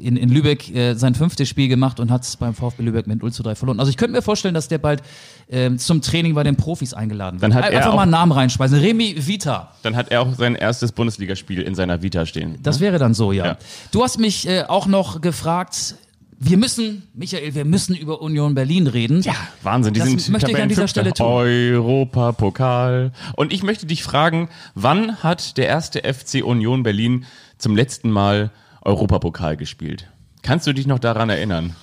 [SPEAKER 3] in, in Lübeck äh, sein fünftes Spiel gemacht und hat es beim VfB Lübeck mit 0 zu 3 verloren. Also ich könnte mir vorstellen, dass der bald ähm, zum Training bei den Profis eingeladen wird.
[SPEAKER 2] Dann hat er
[SPEAKER 3] Einfach mal einen Namen reinspeisen. Remy Vita.
[SPEAKER 2] Dann hat er auch sein erstes Bundesligaspiel in seiner Vita stehen.
[SPEAKER 3] Das wäre dann so, ja.
[SPEAKER 2] Ja.
[SPEAKER 3] Du hast mich äh, auch noch gefragt, wir müssen, Michael, wir müssen über Union Berlin reden. Ja.
[SPEAKER 2] Wahnsinn, die
[SPEAKER 3] Das
[SPEAKER 2] sind
[SPEAKER 3] möchte ich an dieser Stelle tun.
[SPEAKER 2] Europapokal. Und ich möchte dich fragen, wann hat der erste FC Union Berlin zum letzten Mal Europapokal gespielt? Kannst du dich noch daran erinnern?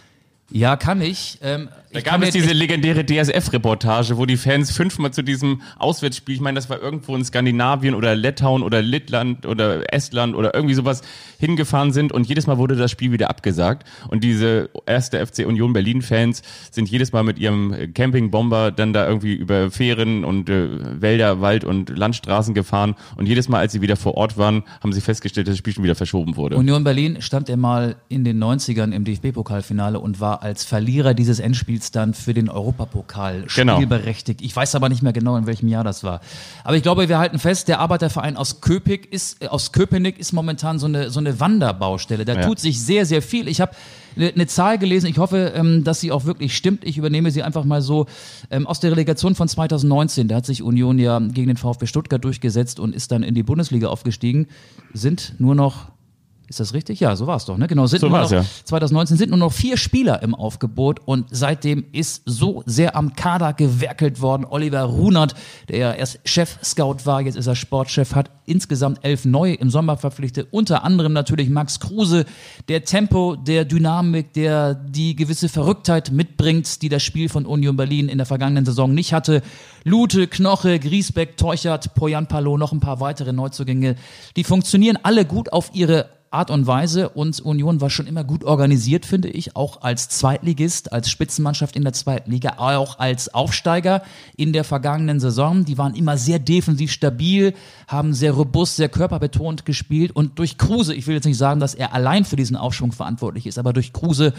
[SPEAKER 3] Ja, kann ich. Ähm,
[SPEAKER 2] Da
[SPEAKER 3] ich
[SPEAKER 2] gab es diese legendäre DSF-Reportage, wo die Fans fünfmal zu diesem Auswärtsspiel, ich meine, das war irgendwo in Skandinavien oder Litauen oder Lettland oder Estland oder irgendwie sowas hingefahren sind und jedes Mal wurde das Spiel wieder abgesagt. Und diese erste FC Union Berlin-Fans sind jedes Mal mit ihrem Campingbomber dann da irgendwie über Fähren und äh, Wälder, Wald und Landstraßen gefahren. Und jedes Mal, als sie wieder vor Ort waren, haben sie festgestellt, dass das Spiel schon wieder verschoben wurde.
[SPEAKER 3] Union Berlin stand ja mal in den 90ern im DFB-Pokalfinale und war als Verlierer dieses Endspiels dann für den Europapokal
[SPEAKER 2] Genau.
[SPEAKER 3] spielberechtigt. Ich weiß aber nicht mehr genau, in welchem Jahr das war. Aber ich glaube, wir halten fest, der Arbeiterverein aus Köpenick ist, äh, aus Köpenick ist momentan so eine, so eine Wanderbaustelle. Da
[SPEAKER 2] Ja.
[SPEAKER 3] tut sich sehr, sehr viel. Ich habe eine Zahl gelesen, ich hoffe, ähm, dass sie auch wirklich stimmt. Ich übernehme sie einfach mal so ähm, aus der Relegation von 2019. Da hat sich Union ja gegen den VfB Stuttgart durchgesetzt und ist dann in die Bundesliga aufgestiegen. Sind nur noch ist das richtig? Ja, so war es doch, ne? Genau, sind
[SPEAKER 2] So
[SPEAKER 3] nur noch,
[SPEAKER 2] ja.
[SPEAKER 3] 2019 sind nur noch vier Spieler im Aufgebot und seitdem ist so sehr am Kader gewerkelt worden. Oliver Runert, der ja erst Chef-Scout war, jetzt ist er Sportchef, hat insgesamt elf neue im Sommer verpflichtet. Unter anderem natürlich Max Kruse, der Tempo, der Dynamik, der die gewisse Verrücktheit mitbringt, die das Spiel von Union Berlin in der vergangenen Saison nicht hatte. Lute, Knoche, Griesbeck, Teuchert, Poyan Palo, noch ein paar weitere Neuzugänge. Die funktionieren alle gut auf ihre Art und Weise und Union war schon immer gut organisiert, finde ich, auch als Zweitligist, als Spitzenmannschaft in der zweiten Liga, auch als Aufsteiger in der vergangenen Saison. Die waren immer sehr defensiv stabil, haben sehr robust, sehr körperbetont gespielt und durch Kruse, ich will jetzt nicht sagen, dass er allein für diesen Aufschwung verantwortlich ist, aber durch Kruse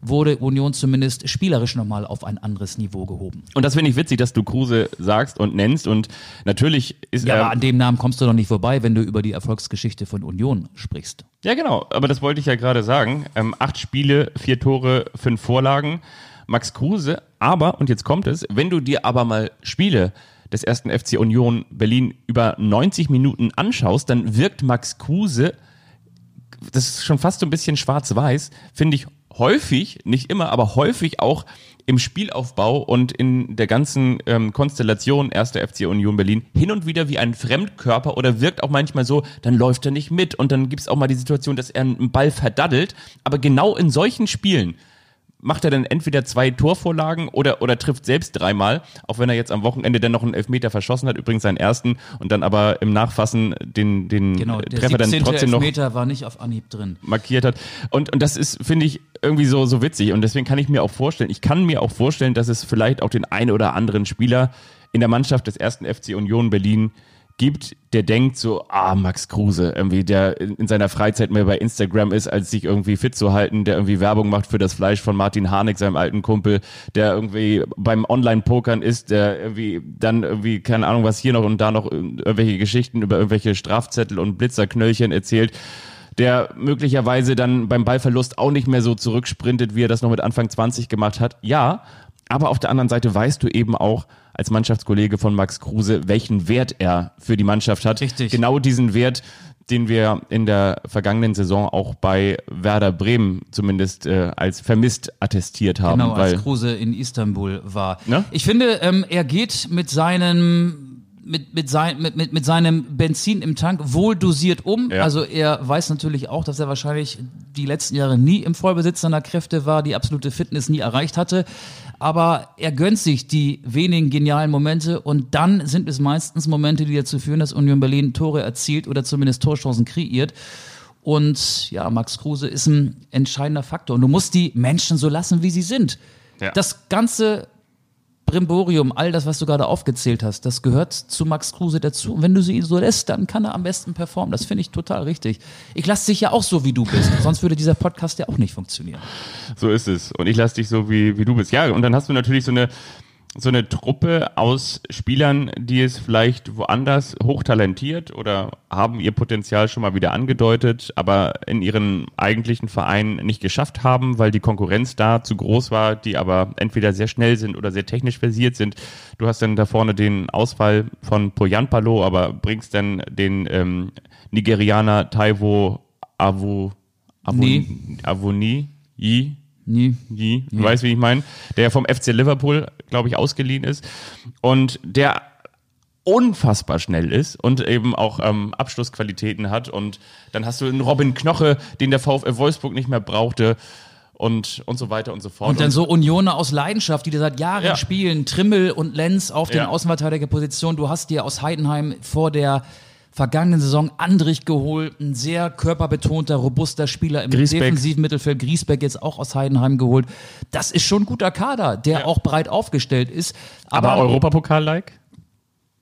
[SPEAKER 3] wurde Union zumindest spielerisch nochmal auf ein anderes Niveau gehoben.
[SPEAKER 2] Und das finde ich witzig, dass du Kruse sagst und nennst. Und natürlich ist
[SPEAKER 3] Ja,
[SPEAKER 2] er.
[SPEAKER 3] aber an dem Namen kommst du doch nicht vorbei, wenn du über die Erfolgsgeschichte von Union sprichst.
[SPEAKER 2] Ja, genau. Aber das wollte ich ja gerade sagen. Ähm, acht Spiele, vier Tore, fünf Vorlagen. Max Kruse. Aber, und jetzt kommt es, wenn du dir aber mal Spiele des ersten FC Union Berlin über 90 Minuten anschaust, dann wirkt Max Kruse, das ist schon fast so ein bisschen schwarz-weiß, finde ich häufig, nicht immer, aber häufig auch im Spielaufbau und in der ganzen ähm, Konstellation erster FC Union Berlin hin und wieder wie ein Fremdkörper oder wirkt auch manchmal so, dann läuft er nicht mit und dann gibt's auch mal die Situation, dass er einen Ball verdaddelt. Aber genau in solchen Spielen macht er dann entweder zwei Torvorlagen oder, oder trifft selbst dreimal, auch wenn er jetzt am Wochenende dann noch einen Elfmeter verschossen hat, übrigens seinen ersten, und dann aber im Nachfassen den, den
[SPEAKER 3] Genau,
[SPEAKER 2] Treffer dann
[SPEAKER 3] 17.
[SPEAKER 2] trotzdem noch
[SPEAKER 3] Elfmeter war nicht auf Anhieb drin.
[SPEAKER 2] markiert hat. Und, und das ist, finde ich, irgendwie so, so witzig. Und deswegen kann ich mir auch vorstellen, ich kann mir auch vorstellen, dass es vielleicht auch den einen oder anderen Spieler in der Mannschaft des ersten FC Union Berlin gibt, der denkt so, ah, Max Kruse, irgendwie, der in, in seiner Freizeit mehr bei Instagram ist, als sich irgendwie fit zu halten, der irgendwie Werbung macht für das Fleisch von Martin Harnik, seinem alten Kumpel, der irgendwie beim Online-Pokern ist, der irgendwie dann irgendwie, keine Ahnung, was hier noch und da noch irgendwelche Geschichten über irgendwelche Strafzettel und Blitzerknöllchen erzählt der möglicherweise dann beim Ballverlust auch nicht mehr so zurücksprintet, wie er das noch mit Anfang 20 gemacht hat. Ja, aber auf der anderen Seite weißt du eben auch als Mannschaftskollege von Max Kruse, welchen Wert er für die Mannschaft hat.
[SPEAKER 3] Richtig.
[SPEAKER 2] Genau diesen Wert, den wir in der vergangenen Saison auch bei Werder Bremen zumindest äh, als vermisst attestiert haben.
[SPEAKER 3] Genau,
[SPEAKER 2] weil
[SPEAKER 3] als Kruse in Istanbul war.
[SPEAKER 2] Ne?
[SPEAKER 3] Ich finde, ähm, er geht mit seinem mit, mit, sein, mit, mit, mit seinem Benzin im Tank wohl dosiert um.
[SPEAKER 2] Ja.
[SPEAKER 3] Also er weiß natürlich auch, dass er wahrscheinlich die letzten Jahre nie im Vollbesitz seiner Kräfte war, die absolute Fitness nie erreicht hatte. Aber er gönnt sich die wenigen genialen Momente und dann sind es meistens Momente, die dazu führen, dass Union Berlin Tore erzielt oder zumindest Torchancen kreiert. Und ja, Max Kruse ist ein entscheidender Faktor. Und du musst die Menschen so lassen, wie sie sind.
[SPEAKER 2] Ja.
[SPEAKER 3] Das ganze Brimborium, all das, was du gerade aufgezählt hast, das gehört zu Max Kruse dazu. Und wenn du sie so lässt, dann kann er am besten performen. Das finde ich total richtig. Ich lasse dich ja auch so, wie du bist. Sonst würde dieser Podcast ja auch nicht funktionieren.
[SPEAKER 2] So ist es. Und ich lasse dich so, wie, wie du bist. Ja, und dann hast du natürlich so eine so eine Truppe aus Spielern, die es vielleicht woanders hochtalentiert oder haben ihr Potenzial schon mal wieder angedeutet, aber in ihren eigentlichen Verein nicht geschafft haben, weil die Konkurrenz da zu groß war, die aber entweder sehr schnell sind oder sehr technisch versiert sind. Du hast dann da vorne den Ausfall von Poyanpalo, aber bringst dann den ähm, Nigerianer Taiwo Avu, Avu,
[SPEAKER 3] Nee.
[SPEAKER 2] Avoni, Yi,
[SPEAKER 3] Nie.
[SPEAKER 2] Yi, du weißt, wie ich meine, der vom FC Liverpool, glaube ich, ausgeliehen ist und der unfassbar schnell ist und eben auch ähm, Abschlussqualitäten hat und dann hast du einen Robin Knoche, den der VfL Wolfsburg nicht mehr brauchte und und so weiter und so fort.
[SPEAKER 3] Und dann so Unioner aus Leidenschaft, die da seit Jahren
[SPEAKER 2] Ja.
[SPEAKER 3] spielen, Trimmel und Lenz auf den
[SPEAKER 2] Ja.
[SPEAKER 3] Außenverteidigerpositionen. Du hast dir aus Heidenheim vor der vergangenen Saison Andrich geholt, ein sehr körperbetonter, robuster Spieler im
[SPEAKER 2] Griesbeck.
[SPEAKER 3] defensiven Mittelfeld. Griesbeck jetzt auch aus Heidenheim geholt. Das ist schon ein guter Kader, der auch breit aufgestellt ist.
[SPEAKER 2] aber
[SPEAKER 3] Aber,
[SPEAKER 2] Europapokal-like?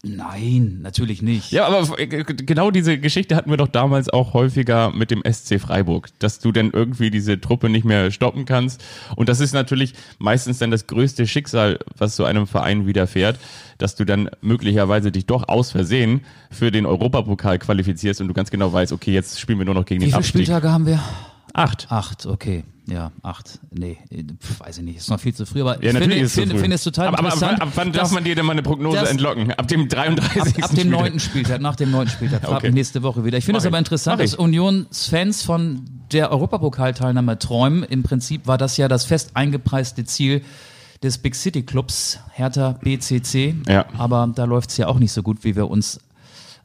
[SPEAKER 3] Nein, natürlich nicht.
[SPEAKER 2] Ja, aber äh, genau diese Geschichte hatten wir doch damals auch häufiger mit dem SC Freiburg, dass du dann irgendwie diese Truppe nicht mehr stoppen kannst. Und das ist natürlich meistens dann das größte Schicksal, was so einem Verein widerfährt, dass du dann möglicherweise dich doch aus Versehen für den Europapokal qualifizierst und du ganz genau weißt, okay, jetzt spielen wir nur noch gegen
[SPEAKER 3] Wie
[SPEAKER 2] den
[SPEAKER 3] viele
[SPEAKER 2] Abstieg.
[SPEAKER 3] Spieltage haben wir?
[SPEAKER 2] Acht.
[SPEAKER 3] Acht, okay. Ja, acht. Nee, pf, weiß ich nicht. Ist noch viel zu früh, aber
[SPEAKER 2] Ja,
[SPEAKER 3] ich finde,
[SPEAKER 2] ist es
[SPEAKER 3] finde, finde es total
[SPEAKER 2] aber,
[SPEAKER 3] interessant.
[SPEAKER 2] aber ab wann
[SPEAKER 3] dass-
[SPEAKER 2] darf man dir denn mal eine Prognose
[SPEAKER 3] das-
[SPEAKER 2] entlocken? Ab dem 33.
[SPEAKER 3] Ab, ab dem neunten Spieltag, nach dem neunten Spieltag.
[SPEAKER 2] Okay.
[SPEAKER 3] mich nächste Woche wieder. Ich finde es aber interessant, dass Unionsfans von der Europapokalteilnahme träumen. Im Prinzip war das ja das fest eingepreiste Ziel des Big City Clubs Hertha BCC.
[SPEAKER 2] Ja.
[SPEAKER 3] Aber da läuft es ja auch nicht so gut, wie wir uns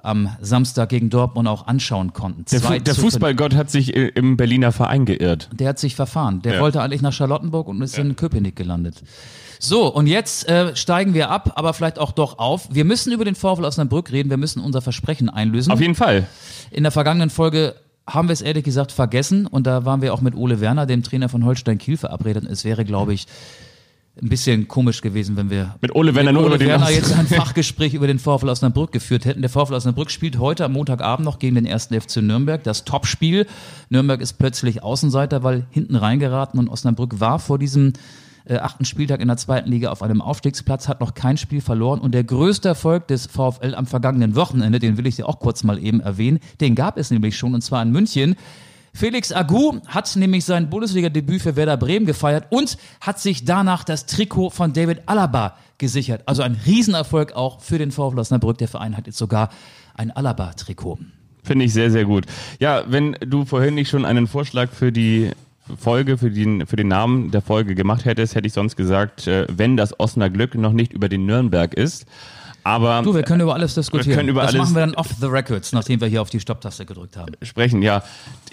[SPEAKER 3] am Samstag gegen Dortmund auch anschauen konnten.
[SPEAKER 2] Der, Fu der Fußballgott hat sich im Berliner Verein geirrt.
[SPEAKER 3] der hat sich verfahren. Der
[SPEAKER 2] Ja.
[SPEAKER 3] wollte eigentlich nach Charlottenburg und ist in Köpenick gelandet. So, und jetzt äh, steigen wir ab, aber vielleicht auch doch auf. Wir müssen über den VfL Osnabrück reden, wir müssen unser Versprechen einlösen.
[SPEAKER 2] Auf jeden Fall.
[SPEAKER 3] In der vergangenen Folge haben wir es ehrlich gesagt vergessen und da waren wir auch mit Ole Werner, dem Trainer von Holstein Kiel, verabredet. Es wäre, glaube ich, ein bisschen komisch gewesen, wenn wir
[SPEAKER 2] Mit Ole Werner
[SPEAKER 3] mit
[SPEAKER 2] nur
[SPEAKER 3] Ole Werner jetzt ein Fachgespräch über den VfL Osnabrück geführt hätten. Der VfL Osnabrück spielt heute am Montagabend noch gegen den ersten FC Nürnberg, das Topspiel. Nürnberg ist plötzlich Außenseiter, weil hinten reingeraten und Osnabrück war vor diesem äh, achten Spieltag in der zweiten Liga auf einem Aufstiegsplatz, hat noch kein Spiel verloren und der größte Erfolg des VfL am vergangenen Wochenende, den will ich dir auch kurz mal eben erwähnen, den gab es nämlich schon und zwar in München. Felix Agu hat nämlich sein Bundesliga-Debüt für Werder Bremen gefeiert und hat sich danach das Trikot von David Alaba gesichert. Also ein Riesenerfolg auch für den VfL Osnabrück. Der Verein hat jetzt sogar ein Alaba-Trikot.
[SPEAKER 2] Finde ich sehr, sehr gut. Ja, wenn du vorhin nicht schon einen Vorschlag für die Folge, für den, für den Namen der Folge gemacht hättest, hätte ich sonst gesagt, äh, wenn das Osnabrück noch nicht über den Nürnberg ist. Aber
[SPEAKER 3] Du, wir können über alles diskutieren.
[SPEAKER 2] können über
[SPEAKER 3] das
[SPEAKER 2] alles-
[SPEAKER 3] machen wir dann off the records, nachdem wir hier auf die Stopptaste gedrückt haben.
[SPEAKER 2] sprechen, ja.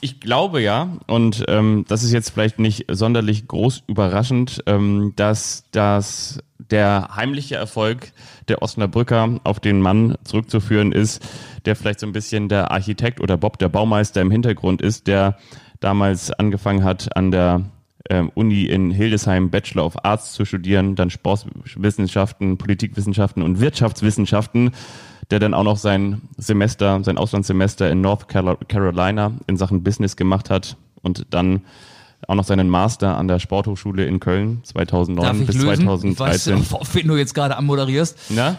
[SPEAKER 2] Ich glaube ja, und ähm, das ist jetzt vielleicht nicht sonderlich groß überraschend, ähm, dass das der heimliche Erfolg der Osnabrücker auf den Mann zurückzuführen ist, der vielleicht so ein bisschen der Architekt oder Bob der Baumeister im Hintergrund ist, der damals angefangen hat an der ähm, Uni in Hildesheim Bachelor of Arts zu studieren, dann Sportwissenschaften, Politikwissenschaften und Wirtschaftswissenschaften, der dann auch noch sein Semester, sein Auslandssemester in North Caro- Carolina in Sachen Business gemacht hat und dann auch noch seinen Master an der Sporthochschule in Köln 2009
[SPEAKER 3] Darf ich
[SPEAKER 2] bis
[SPEAKER 3] lösen? Ich weiß,
[SPEAKER 2] 2013.
[SPEAKER 3] auf wen du jetzt gerade anmoderierst.
[SPEAKER 2] Na?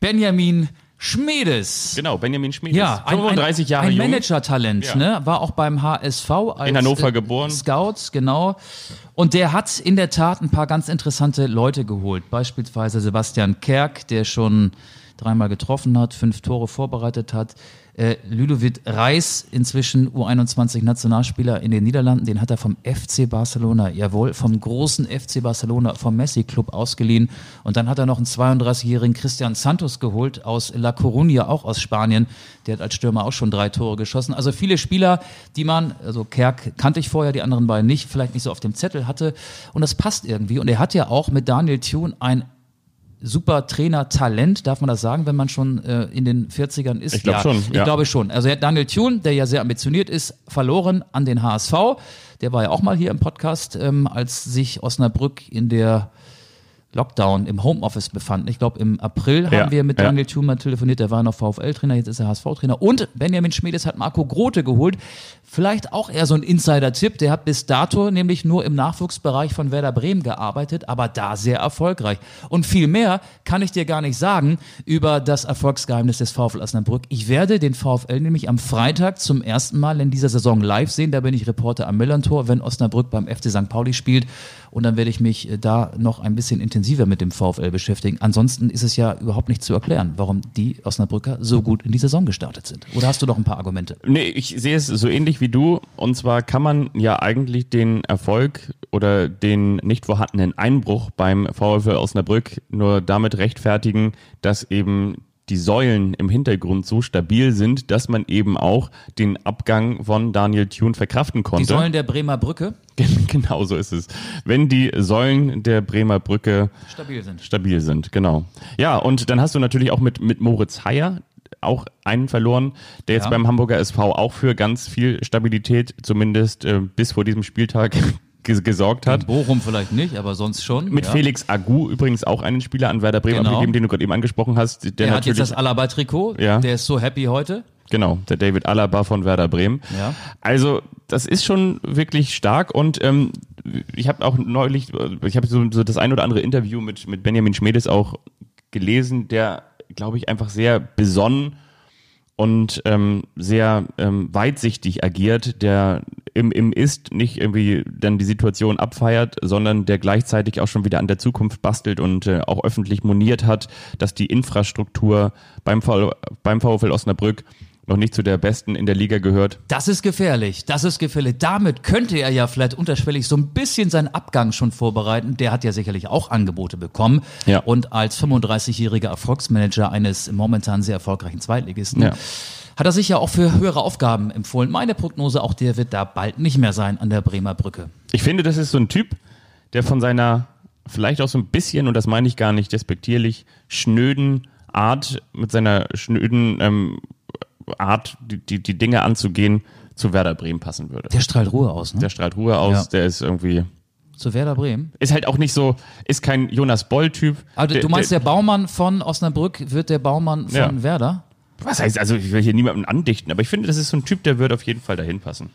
[SPEAKER 3] Benjamin Schmedes.
[SPEAKER 2] Genau, Benjamin Schmid.
[SPEAKER 3] Ja, ein,
[SPEAKER 2] 35
[SPEAKER 3] ein,
[SPEAKER 2] Jahre
[SPEAKER 3] ein
[SPEAKER 2] jung.
[SPEAKER 3] Manager-Talent,
[SPEAKER 2] Ja.
[SPEAKER 3] ne? War auch beim HSV als
[SPEAKER 2] In Hannover
[SPEAKER 3] äh,
[SPEAKER 2] geboren.
[SPEAKER 3] Scouts, genau. Und der hat in der Tat ein paar ganz interessante Leute geholt. Beispielsweise Sebastian Kerk, der schon dreimal getroffen hat, fünf Tore vorbereitet hat. Äh, Ludovic Reis, inzwischen U21-Nationalspieler in den Niederlanden, den hat er vom FC Barcelona, jawohl, vom großen FC Barcelona, vom Messi-Club ausgeliehen. Und dann hat er noch einen 32-jährigen Christian Santos geholt aus La Coruña, auch aus Spanien. Der hat als Stürmer auch schon drei Tore geschossen. Also viele Spieler, die man, also Kerk kannte ich vorher, die anderen beiden nicht, vielleicht nicht so auf dem Zettel hatte. Und das passt irgendwie. Und er hat ja auch mit Daniel Thune ein super Trainer-Talent, darf man das sagen, wenn man schon äh, in den 40ern ist?
[SPEAKER 2] Ich glaub
[SPEAKER 3] ja,
[SPEAKER 2] schon,
[SPEAKER 3] Ich
[SPEAKER 2] ja.
[SPEAKER 3] glaube schon. Also er hat Daniel Thune, der ja sehr ambitioniert ist, verloren an den HSV. Der war ja auch mal hier im Podcast, ähm, als sich Osnabrück in der Lockdown im Homeoffice befanden. Ich glaube, im April
[SPEAKER 2] Ja,
[SPEAKER 3] haben wir mit
[SPEAKER 2] ja.
[SPEAKER 3] Daniel Thumann telefoniert, der war noch VfL-Trainer, jetzt ist er HSV-Trainer. Und Benjamin Schmedes hat Marco Grote geholt. Vielleicht auch eher so ein Insider-Tipp. Der hat bis dato nämlich nur im Nachwuchsbereich von Werder Bremen gearbeitet, aber da sehr erfolgreich. Und viel mehr kann ich dir gar nicht sagen über das Erfolgsgeheimnis des VfL Osnabrück. Ich werde den VfL nämlich am Freitag zum ersten Mal in dieser Saison live sehen. Da bin ich Reporter am Millantor, wenn Osnabrück beim FC St. Pauli spielt. Und dann werde ich mich äh, da noch ein bisschen intensiver mit dem VfL beschäftigen. Ansonsten ist es ja überhaupt nicht zu erklären, warum die Osnabrücker so gut in die Saison gestartet sind. Oder hast du doch ein paar Argumente?
[SPEAKER 2] Nee, ich sehe es so ähnlich wie du. Und zwar kann man ja eigentlich den Erfolg oder den nicht vorhandenen Einbruch beim VfL Osnabrück nur damit rechtfertigen, dass eben die Säulen im Hintergrund so stabil sind, dass man eben auch den Abgang von Daniel Thune verkraften konnte.
[SPEAKER 3] Die Säulen der Bremer Brücke
[SPEAKER 2] genau so ist es. Wenn die Säulen der Bremer Brücke
[SPEAKER 3] stabil sind.
[SPEAKER 2] stabil sind, genau. Ja, und dann hast du natürlich auch mit, mit Moritz Heyer auch einen verloren, der jetzt
[SPEAKER 3] Ja.
[SPEAKER 2] beim Hamburger SV auch für ganz viel Stabilität, zumindest äh, bis vor diesem Spieltag, gesorgt hat.
[SPEAKER 3] In Bochum vielleicht nicht, aber sonst schon.
[SPEAKER 2] Mit
[SPEAKER 3] ja.
[SPEAKER 2] Felix Agu übrigens auch einen Spieler an Werder Bremen
[SPEAKER 3] Genau.
[SPEAKER 2] abgegeben, den du gerade eben angesprochen hast. Der,
[SPEAKER 3] Der hat jetzt das Alaba-Trikot.
[SPEAKER 2] Ja.
[SPEAKER 3] Der ist so happy heute.
[SPEAKER 2] Genau, der David Alaba von Werder Bremen.
[SPEAKER 3] Ja.
[SPEAKER 2] Also das ist schon wirklich stark und ähm, ich habe auch neulich, ich habe so, so das ein oder andere Interview mit, mit Benjamin Schmedes auch gelesen, der, glaube ich, einfach sehr besonnen und ähm, sehr ähm, weitsichtig agiert, der im, im Ist nicht irgendwie dann die Situation abfeiert, sondern der gleichzeitig auch schon wieder an der Zukunft bastelt und äh, auch öffentlich moniert hat, dass die Infrastruktur beim, v beim VfL Osnabrück noch nicht zu der besten in der Liga gehört.
[SPEAKER 3] Das ist gefährlich. Das ist gefährlich. Damit könnte er ja vielleicht unterschwellig so ein bisschen seinen Abgang schon vorbereiten. Der hat ja sicherlich auch Angebote bekommen.
[SPEAKER 2] Ja.
[SPEAKER 3] Und als 35-jähriger Erfolgsmanager eines momentan sehr erfolgreichen Zweitligisten
[SPEAKER 2] Ja.
[SPEAKER 3] hat er sich ja auch für höhere Aufgaben empfohlen. Meine Prognose, auch der wird da bald nicht mehr sein an der Bremer Brücke.
[SPEAKER 2] Ich finde, das ist so ein Typ, der von seiner vielleicht auch so ein bisschen, und das meine ich gar nicht despektierlich, schnöden Art, mit seiner schnöden ähm, Art, die, die, die Dinge anzugehen, zu Werder Bremen passen würde.
[SPEAKER 3] Der strahlt Ruhe aus, ne?
[SPEAKER 2] Der strahlt Ruhe aus,
[SPEAKER 3] Ja.
[SPEAKER 2] der ist irgendwie,
[SPEAKER 3] Zu Werder Bremen.
[SPEAKER 2] ist halt auch nicht so, ist kein Jonas Boll-Typ.
[SPEAKER 3] Also, du meinst, der Baumann von Osnabrück wird der Baumann von
[SPEAKER 2] Ja.
[SPEAKER 3] Werder?
[SPEAKER 2] Was heißt, also ich will hier niemanden andichten, aber ich finde, das ist so ein Typ, der wird auf jeden Fall dahin passen.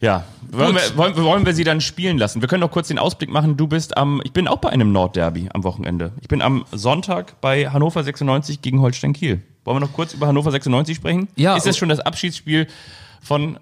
[SPEAKER 2] Ja, wollen wir, wollen, wollen wir sie dann spielen lassen? Wir können noch kurz den Ausblick machen. Du bist am, ich bin auch bei einem Nordderby am Wochenende. Ich bin am Sonntag bei Hannover 96 gegen Holstein Kiel. Wollen wir noch kurz über Hannover 96 sprechen?
[SPEAKER 3] Ja.
[SPEAKER 2] Ist das schon das Abschiedsspiel von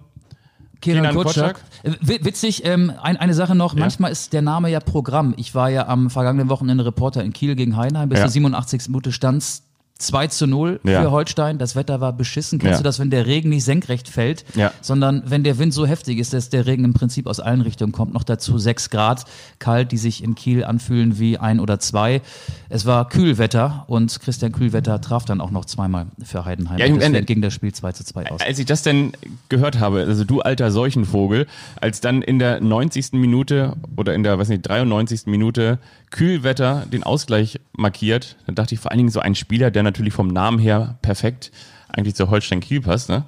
[SPEAKER 3] Kenan Kotschak. Äh, wi- Witzig, ähm, ein, eine Sache noch, manchmal ist der Name ja Programm. Ich war ja am vergangenen Wochenende Reporter in Kiel gegen Heidenheim, bis
[SPEAKER 2] Ja.
[SPEAKER 3] zur 87. Minute stand's 2 zu 0
[SPEAKER 2] Ja.
[SPEAKER 3] für Holstein. Das Wetter war beschissen. Kennst
[SPEAKER 2] Ja.
[SPEAKER 3] du das, wenn der Regen nicht senkrecht fällt,
[SPEAKER 2] Ja.
[SPEAKER 3] sondern wenn der Wind so heftig ist, dass der Regen im Prinzip aus allen Richtungen kommt? Noch dazu 6 Grad kalt, die sich in Kiel anfühlen wie ein oder zwei. Es war Kühlwetter und Christian Kühlwetter traf dann auch noch zweimal für Heidenheim.
[SPEAKER 2] Ja,
[SPEAKER 3] deswegen ging das Spiel 2 zu 2 aus.
[SPEAKER 2] Als ich das denn gehört habe, also du alter Seuchenvogel, als dann in der 90. Minute oder in der, weiß nicht, 93. Minute Kühlwetter den Ausgleich markiert, dann dachte ich vor allen Dingen so ein Spieler, der natürlich vom Namen her perfekt eigentlich zu Holstein Kiel passt, ne?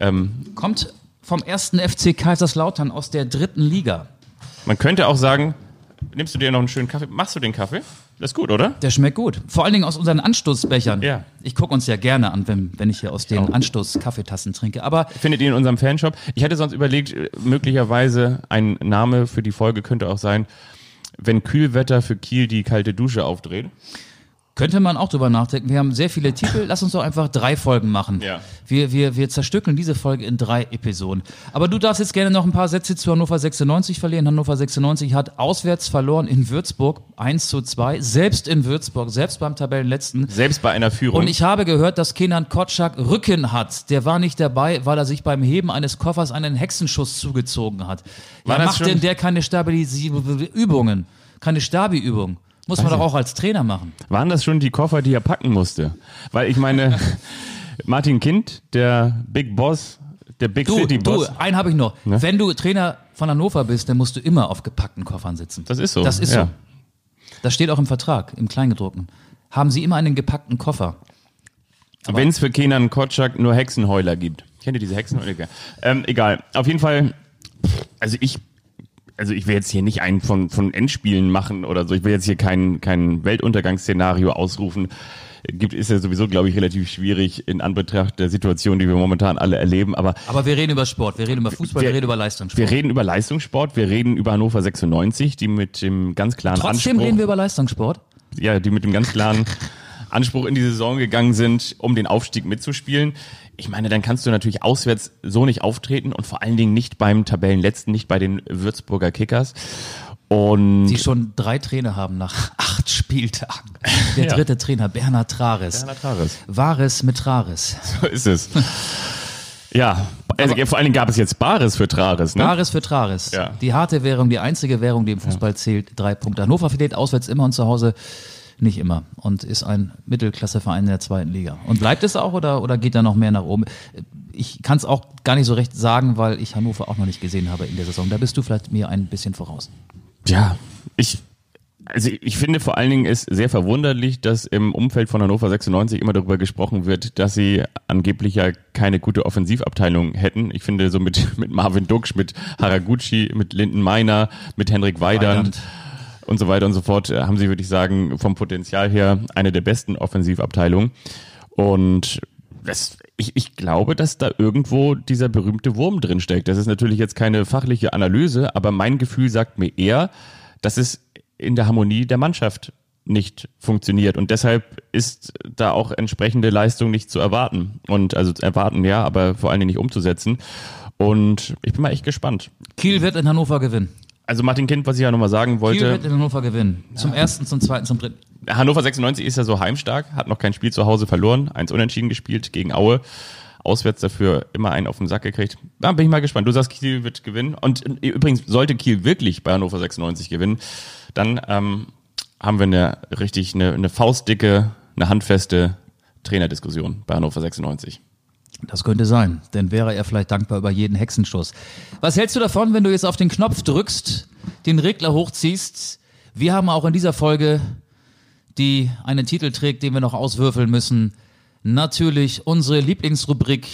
[SPEAKER 2] Ähm,
[SPEAKER 3] Kommt vom ersten FC Kaiserslautern aus der dritten Liga.
[SPEAKER 2] man könnte auch sagen, nimmst du dir noch einen schönen Kaffee? Machst du den Kaffee? Das ist gut, oder?
[SPEAKER 3] Der schmeckt gut. Vor allen Dingen aus unseren Anstoßbechern.
[SPEAKER 2] Ja.
[SPEAKER 3] Ich gucke uns ja gerne an, wenn, wenn ich hier aus den Anstoß-Kaffeetassen trinke. Aber
[SPEAKER 2] Findet ihr in unserem Fanshop. Ich hätte sonst überlegt, äh, möglicherweise ein Name für die Folge könnte auch sein, wenn Kühlwetter für Kiel die kalte Dusche aufdreht.
[SPEAKER 3] Könnte man auch drüber nachdenken. Wir haben sehr viele Titel. Lass uns doch einfach drei Folgen machen.
[SPEAKER 2] Ja.
[SPEAKER 3] Wir, wir, wir zerstückeln diese Folge in drei Episoden. Aber du darfst jetzt gerne noch ein paar Sätze zu Hannover 96 verlieren. Hannover 96 hat auswärts verloren in Würzburg 1 zu 2. Selbst in Würzburg, selbst beim Tabellenletzten.
[SPEAKER 2] Selbst bei einer Führung.
[SPEAKER 3] Und ich habe gehört, dass Kenan Kotschak Rücken hat. Der war nicht dabei, weil er sich beim Heben eines Koffers einen Hexenschuss zugezogen hat.
[SPEAKER 2] War
[SPEAKER 3] ja, macht denn der keine Stabilisierungsübungen? Keine Stabi-Übung? Muss man doch auch als Trainer machen.
[SPEAKER 2] Waren das schon die Koffer, die er packen musste? Weil ich meine, Martin Kind, der Big Boss, der Big
[SPEAKER 3] Du,
[SPEAKER 2] City
[SPEAKER 3] du,
[SPEAKER 2] Boss.
[SPEAKER 3] einen habe ich noch.
[SPEAKER 2] Ne?
[SPEAKER 3] Wenn du Trainer von Hannover bist, dann musst du immer auf gepackten Koffern sitzen.
[SPEAKER 2] Das ist so.
[SPEAKER 3] Das ist
[SPEAKER 2] ja.
[SPEAKER 3] so. Das steht auch im Vertrag, im Kleingedruckten. Haben Sie immer einen gepackten Koffer?
[SPEAKER 2] Wenn es für Kenan Kotschak nur Hexenheuler gibt. Kennt ihr diese Hexenheuler? Ähm, egal. Auf jeden Fall, also ich, also ich will jetzt hier nicht einen von, von Endspielen machen oder so. Ich will jetzt hier kein, kein Weltuntergangsszenario ausrufen. Gibt, ist ja sowieso, glaube ich, relativ schwierig in Anbetracht der Situation, die wir momentan alle erleben. Aber
[SPEAKER 3] Aber wir reden über Sport, wir reden über Fußball, wir,
[SPEAKER 2] Wir-
[SPEAKER 3] reden über Leistungssport.
[SPEAKER 2] wir reden über Leistungssport, wir reden über Hannover 96, die mit dem ganz klaren
[SPEAKER 3] Trotzdem
[SPEAKER 2] Anspruch,
[SPEAKER 3] reden wir über Leistungssport.
[SPEAKER 2] ja, die mit dem ganz klaren Anspruch in die Saison gegangen sind, um den Aufstieg mitzuspielen. Ich meine, dann kannst du natürlich auswärts so nicht auftreten und vor allen Dingen nicht beim Tabellenletzten, nicht bei den Würzburger Kickers. Und
[SPEAKER 3] Die schon drei Trainer haben nach acht Spieltagen. Der
[SPEAKER 2] Ja.
[SPEAKER 3] dritte Trainer, Bernhard Trares.
[SPEAKER 2] Bernhard Trares.
[SPEAKER 3] Wahres mit Trares.
[SPEAKER 2] So ist es. Ja, also vor allen Dingen gab es jetzt Bares für Trares, ne?
[SPEAKER 3] Trares für Trares.
[SPEAKER 2] Ja.
[SPEAKER 3] Die harte Währung, die einzige Währung, die im Fußball zählt. Drei Punkte. Hannover verliert auswärts immer und zu Hause nicht immer. Und ist ein Mittelklasseverein in der zweiten Liga. Und bleibt es auch oder, oder geht da noch mehr nach oben? Ich kann es auch gar nicht so recht sagen, weil ich Hannover auch noch nicht gesehen habe in der Saison. Da bist du vielleicht mir ein bisschen voraus.
[SPEAKER 2] Ja, ich, also ich finde vor allen Dingen ist sehr verwunderlich, dass im Umfeld von Hannover 96 immer darüber gesprochen wird, dass sie angeblich ja keine gute Offensivabteilung hätten. Ich finde so mit, mit Marvin Duksch, mit Haraguchi, mit Linden Meiner, mit Henrik Weidand,
[SPEAKER 3] Weidand.
[SPEAKER 2] Und so weiter und so fort, äh, haben sie, würde ich sagen, vom Potenzial her eine der besten Offensivabteilungen. Und das, ich, ich glaube, dass da irgendwo dieser berühmte Wurm drin steckt. Das ist natürlich jetzt keine fachliche Analyse, aber mein Gefühl sagt mir eher, dass es in der Harmonie der Mannschaft nicht funktioniert und deshalb ist da auch entsprechende Leistung nicht zu erwarten und also zu erwarten ja, aber vor allen Dingen nicht umzusetzen und ich bin mal echt gespannt.
[SPEAKER 3] Kiel wird in Hannover gewinnen.
[SPEAKER 2] Also Martin Kind, was ich ja nochmal sagen
[SPEAKER 3] Kiel
[SPEAKER 2] wollte,
[SPEAKER 3] wird in Hannover gewinnen. Zum ersten, zum zweiten, zum dritten.
[SPEAKER 2] Hannover 96 ist ja so heimstark, hat noch kein Spiel zu Hause verloren, eins unentschieden gespielt gegen Aue. Auswärts dafür immer einen auf den Sack gekriegt. Da bin ich mal gespannt. Du sagst, Kiel wird gewinnen. Und übrigens, sollte Kiel wirklich bei Hannover 96 gewinnen, dann ähm, haben wir eine richtig eine, eine faustdicke, eine handfeste Trainerdiskussion bei Hannover 96.
[SPEAKER 3] Das könnte sein, denn wäre er vielleicht dankbar über jeden Hexenschuss. Was hältst du davon, wenn du jetzt auf den Knopf drückst, den Regler hochziehst? Wir haben auch in dieser Folge, die einen Titel trägt, den wir noch auswürfeln müssen, natürlich unsere Lieblingsrubrik,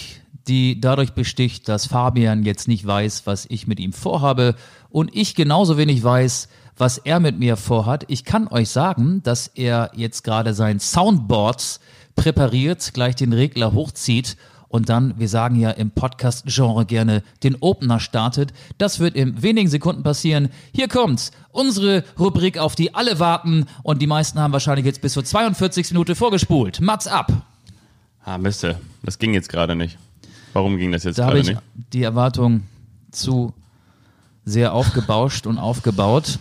[SPEAKER 3] die dadurch besticht, dass Fabian jetzt nicht weiß, was ich mit ihm vorhabe und ich genauso wenig weiß, was er mit mir vorhat. Ich kann euch sagen, dass er jetzt gerade sein Soundboard präpariert, gleich den Regler hochzieht und dann, wir sagen ja im Podcast-Genre gerne, den Opener startet. Das wird in wenigen Sekunden passieren. Hier kommt's, unsere Rubrik, auf die alle warten und die meisten haben wahrscheinlich jetzt bis zur 42. Minute vorgespult. Mats ab!
[SPEAKER 2] Ah, Miste, das ging jetzt gerade nicht. Warum ging das jetzt
[SPEAKER 3] Da
[SPEAKER 2] gerade
[SPEAKER 3] ich
[SPEAKER 2] nicht?
[SPEAKER 3] die Erwartung zu sehr aufgebauscht und aufgebaut.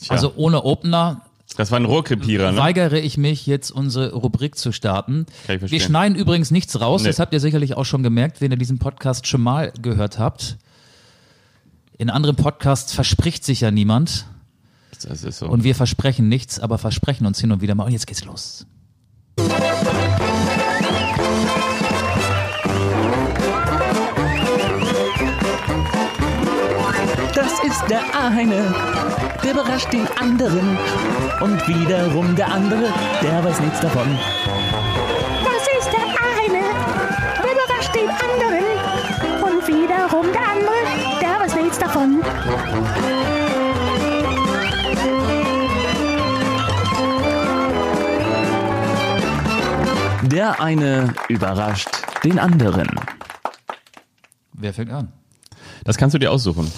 [SPEAKER 2] Tja,
[SPEAKER 3] Also ohne Opener
[SPEAKER 2] das war ein Rohrkrepierer, ne?
[SPEAKER 3] weigere ich mich, jetzt unsere Rubrik zu starten.
[SPEAKER 2] Kann ich verstehen.
[SPEAKER 3] Wir schneiden übrigens nichts raus,
[SPEAKER 2] Nee.
[SPEAKER 3] das habt ihr sicherlich auch schon gemerkt, wenn ihr diesen Podcast schon mal gehört habt. In anderen Podcasts verspricht sich ja niemand
[SPEAKER 2] Das ist so.
[SPEAKER 3] und wir versprechen nichts, aber versprechen uns hin und wieder mal. Und jetzt geht's los.
[SPEAKER 1] Der eine, der überrascht den anderen. Und wiederum der andere, der weiß nichts davon.
[SPEAKER 4] Das ist der eine, der überrascht den anderen. Und wiederum der andere, der weiß nichts davon.
[SPEAKER 1] Der eine überrascht den anderen.
[SPEAKER 3] Wer fängt an?
[SPEAKER 2] Das kannst du dir aussuchen.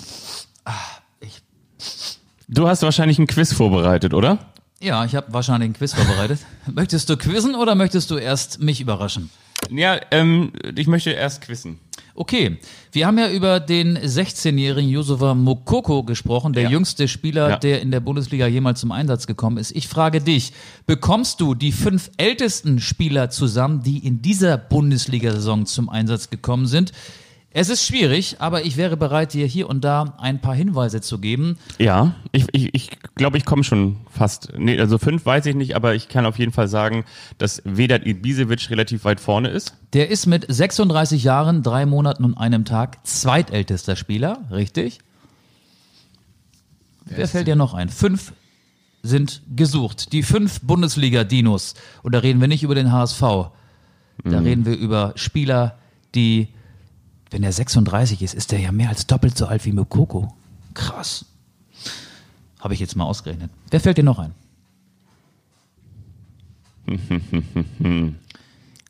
[SPEAKER 2] Du hast wahrscheinlich ein Quiz vorbereitet, oder?
[SPEAKER 3] Ja, ich habe wahrscheinlich einen Quiz vorbereitet. möchtest du quizzen oder möchtest du erst mich überraschen?
[SPEAKER 2] Ja, ähm, ich möchte erst quizzen.
[SPEAKER 3] Okay, wir haben ja über den 16-jährigen Yusufa Mokoko gesprochen, der
[SPEAKER 2] Ja.
[SPEAKER 3] jüngste Spieler,
[SPEAKER 2] Ja.
[SPEAKER 3] der in der Bundesliga jemals zum Einsatz gekommen ist. Ich frage dich, bekommst du die fünf ältesten Spieler zusammen, die in dieser Bundesliga-Saison zum Einsatz gekommen sind? Es ist schwierig, aber ich wäre bereit, dir hier und da ein paar Hinweise zu geben.
[SPEAKER 2] Ja, ich glaube, ich, ich, glaub, ich komme schon fast. Nee, also fünf weiß ich nicht, aber ich kann auf jeden Fall sagen, dass Vedat Ibisevic relativ weit vorne ist.
[SPEAKER 3] Der ist mit 36 Jahren, drei Monaten und einem Tag zweitältester Spieler, richtig? Wer fällt dir noch ein? Fünf sind gesucht. Die fünf Bundesliga-Dinos. Und da reden wir nicht über den HSV. Da reden wir über Spieler, die, wenn er 36 ist, ist er ja mehr als doppelt so alt wie Mokoko. Krass. Habe ich jetzt mal ausgerechnet. Wer fällt dir noch ein?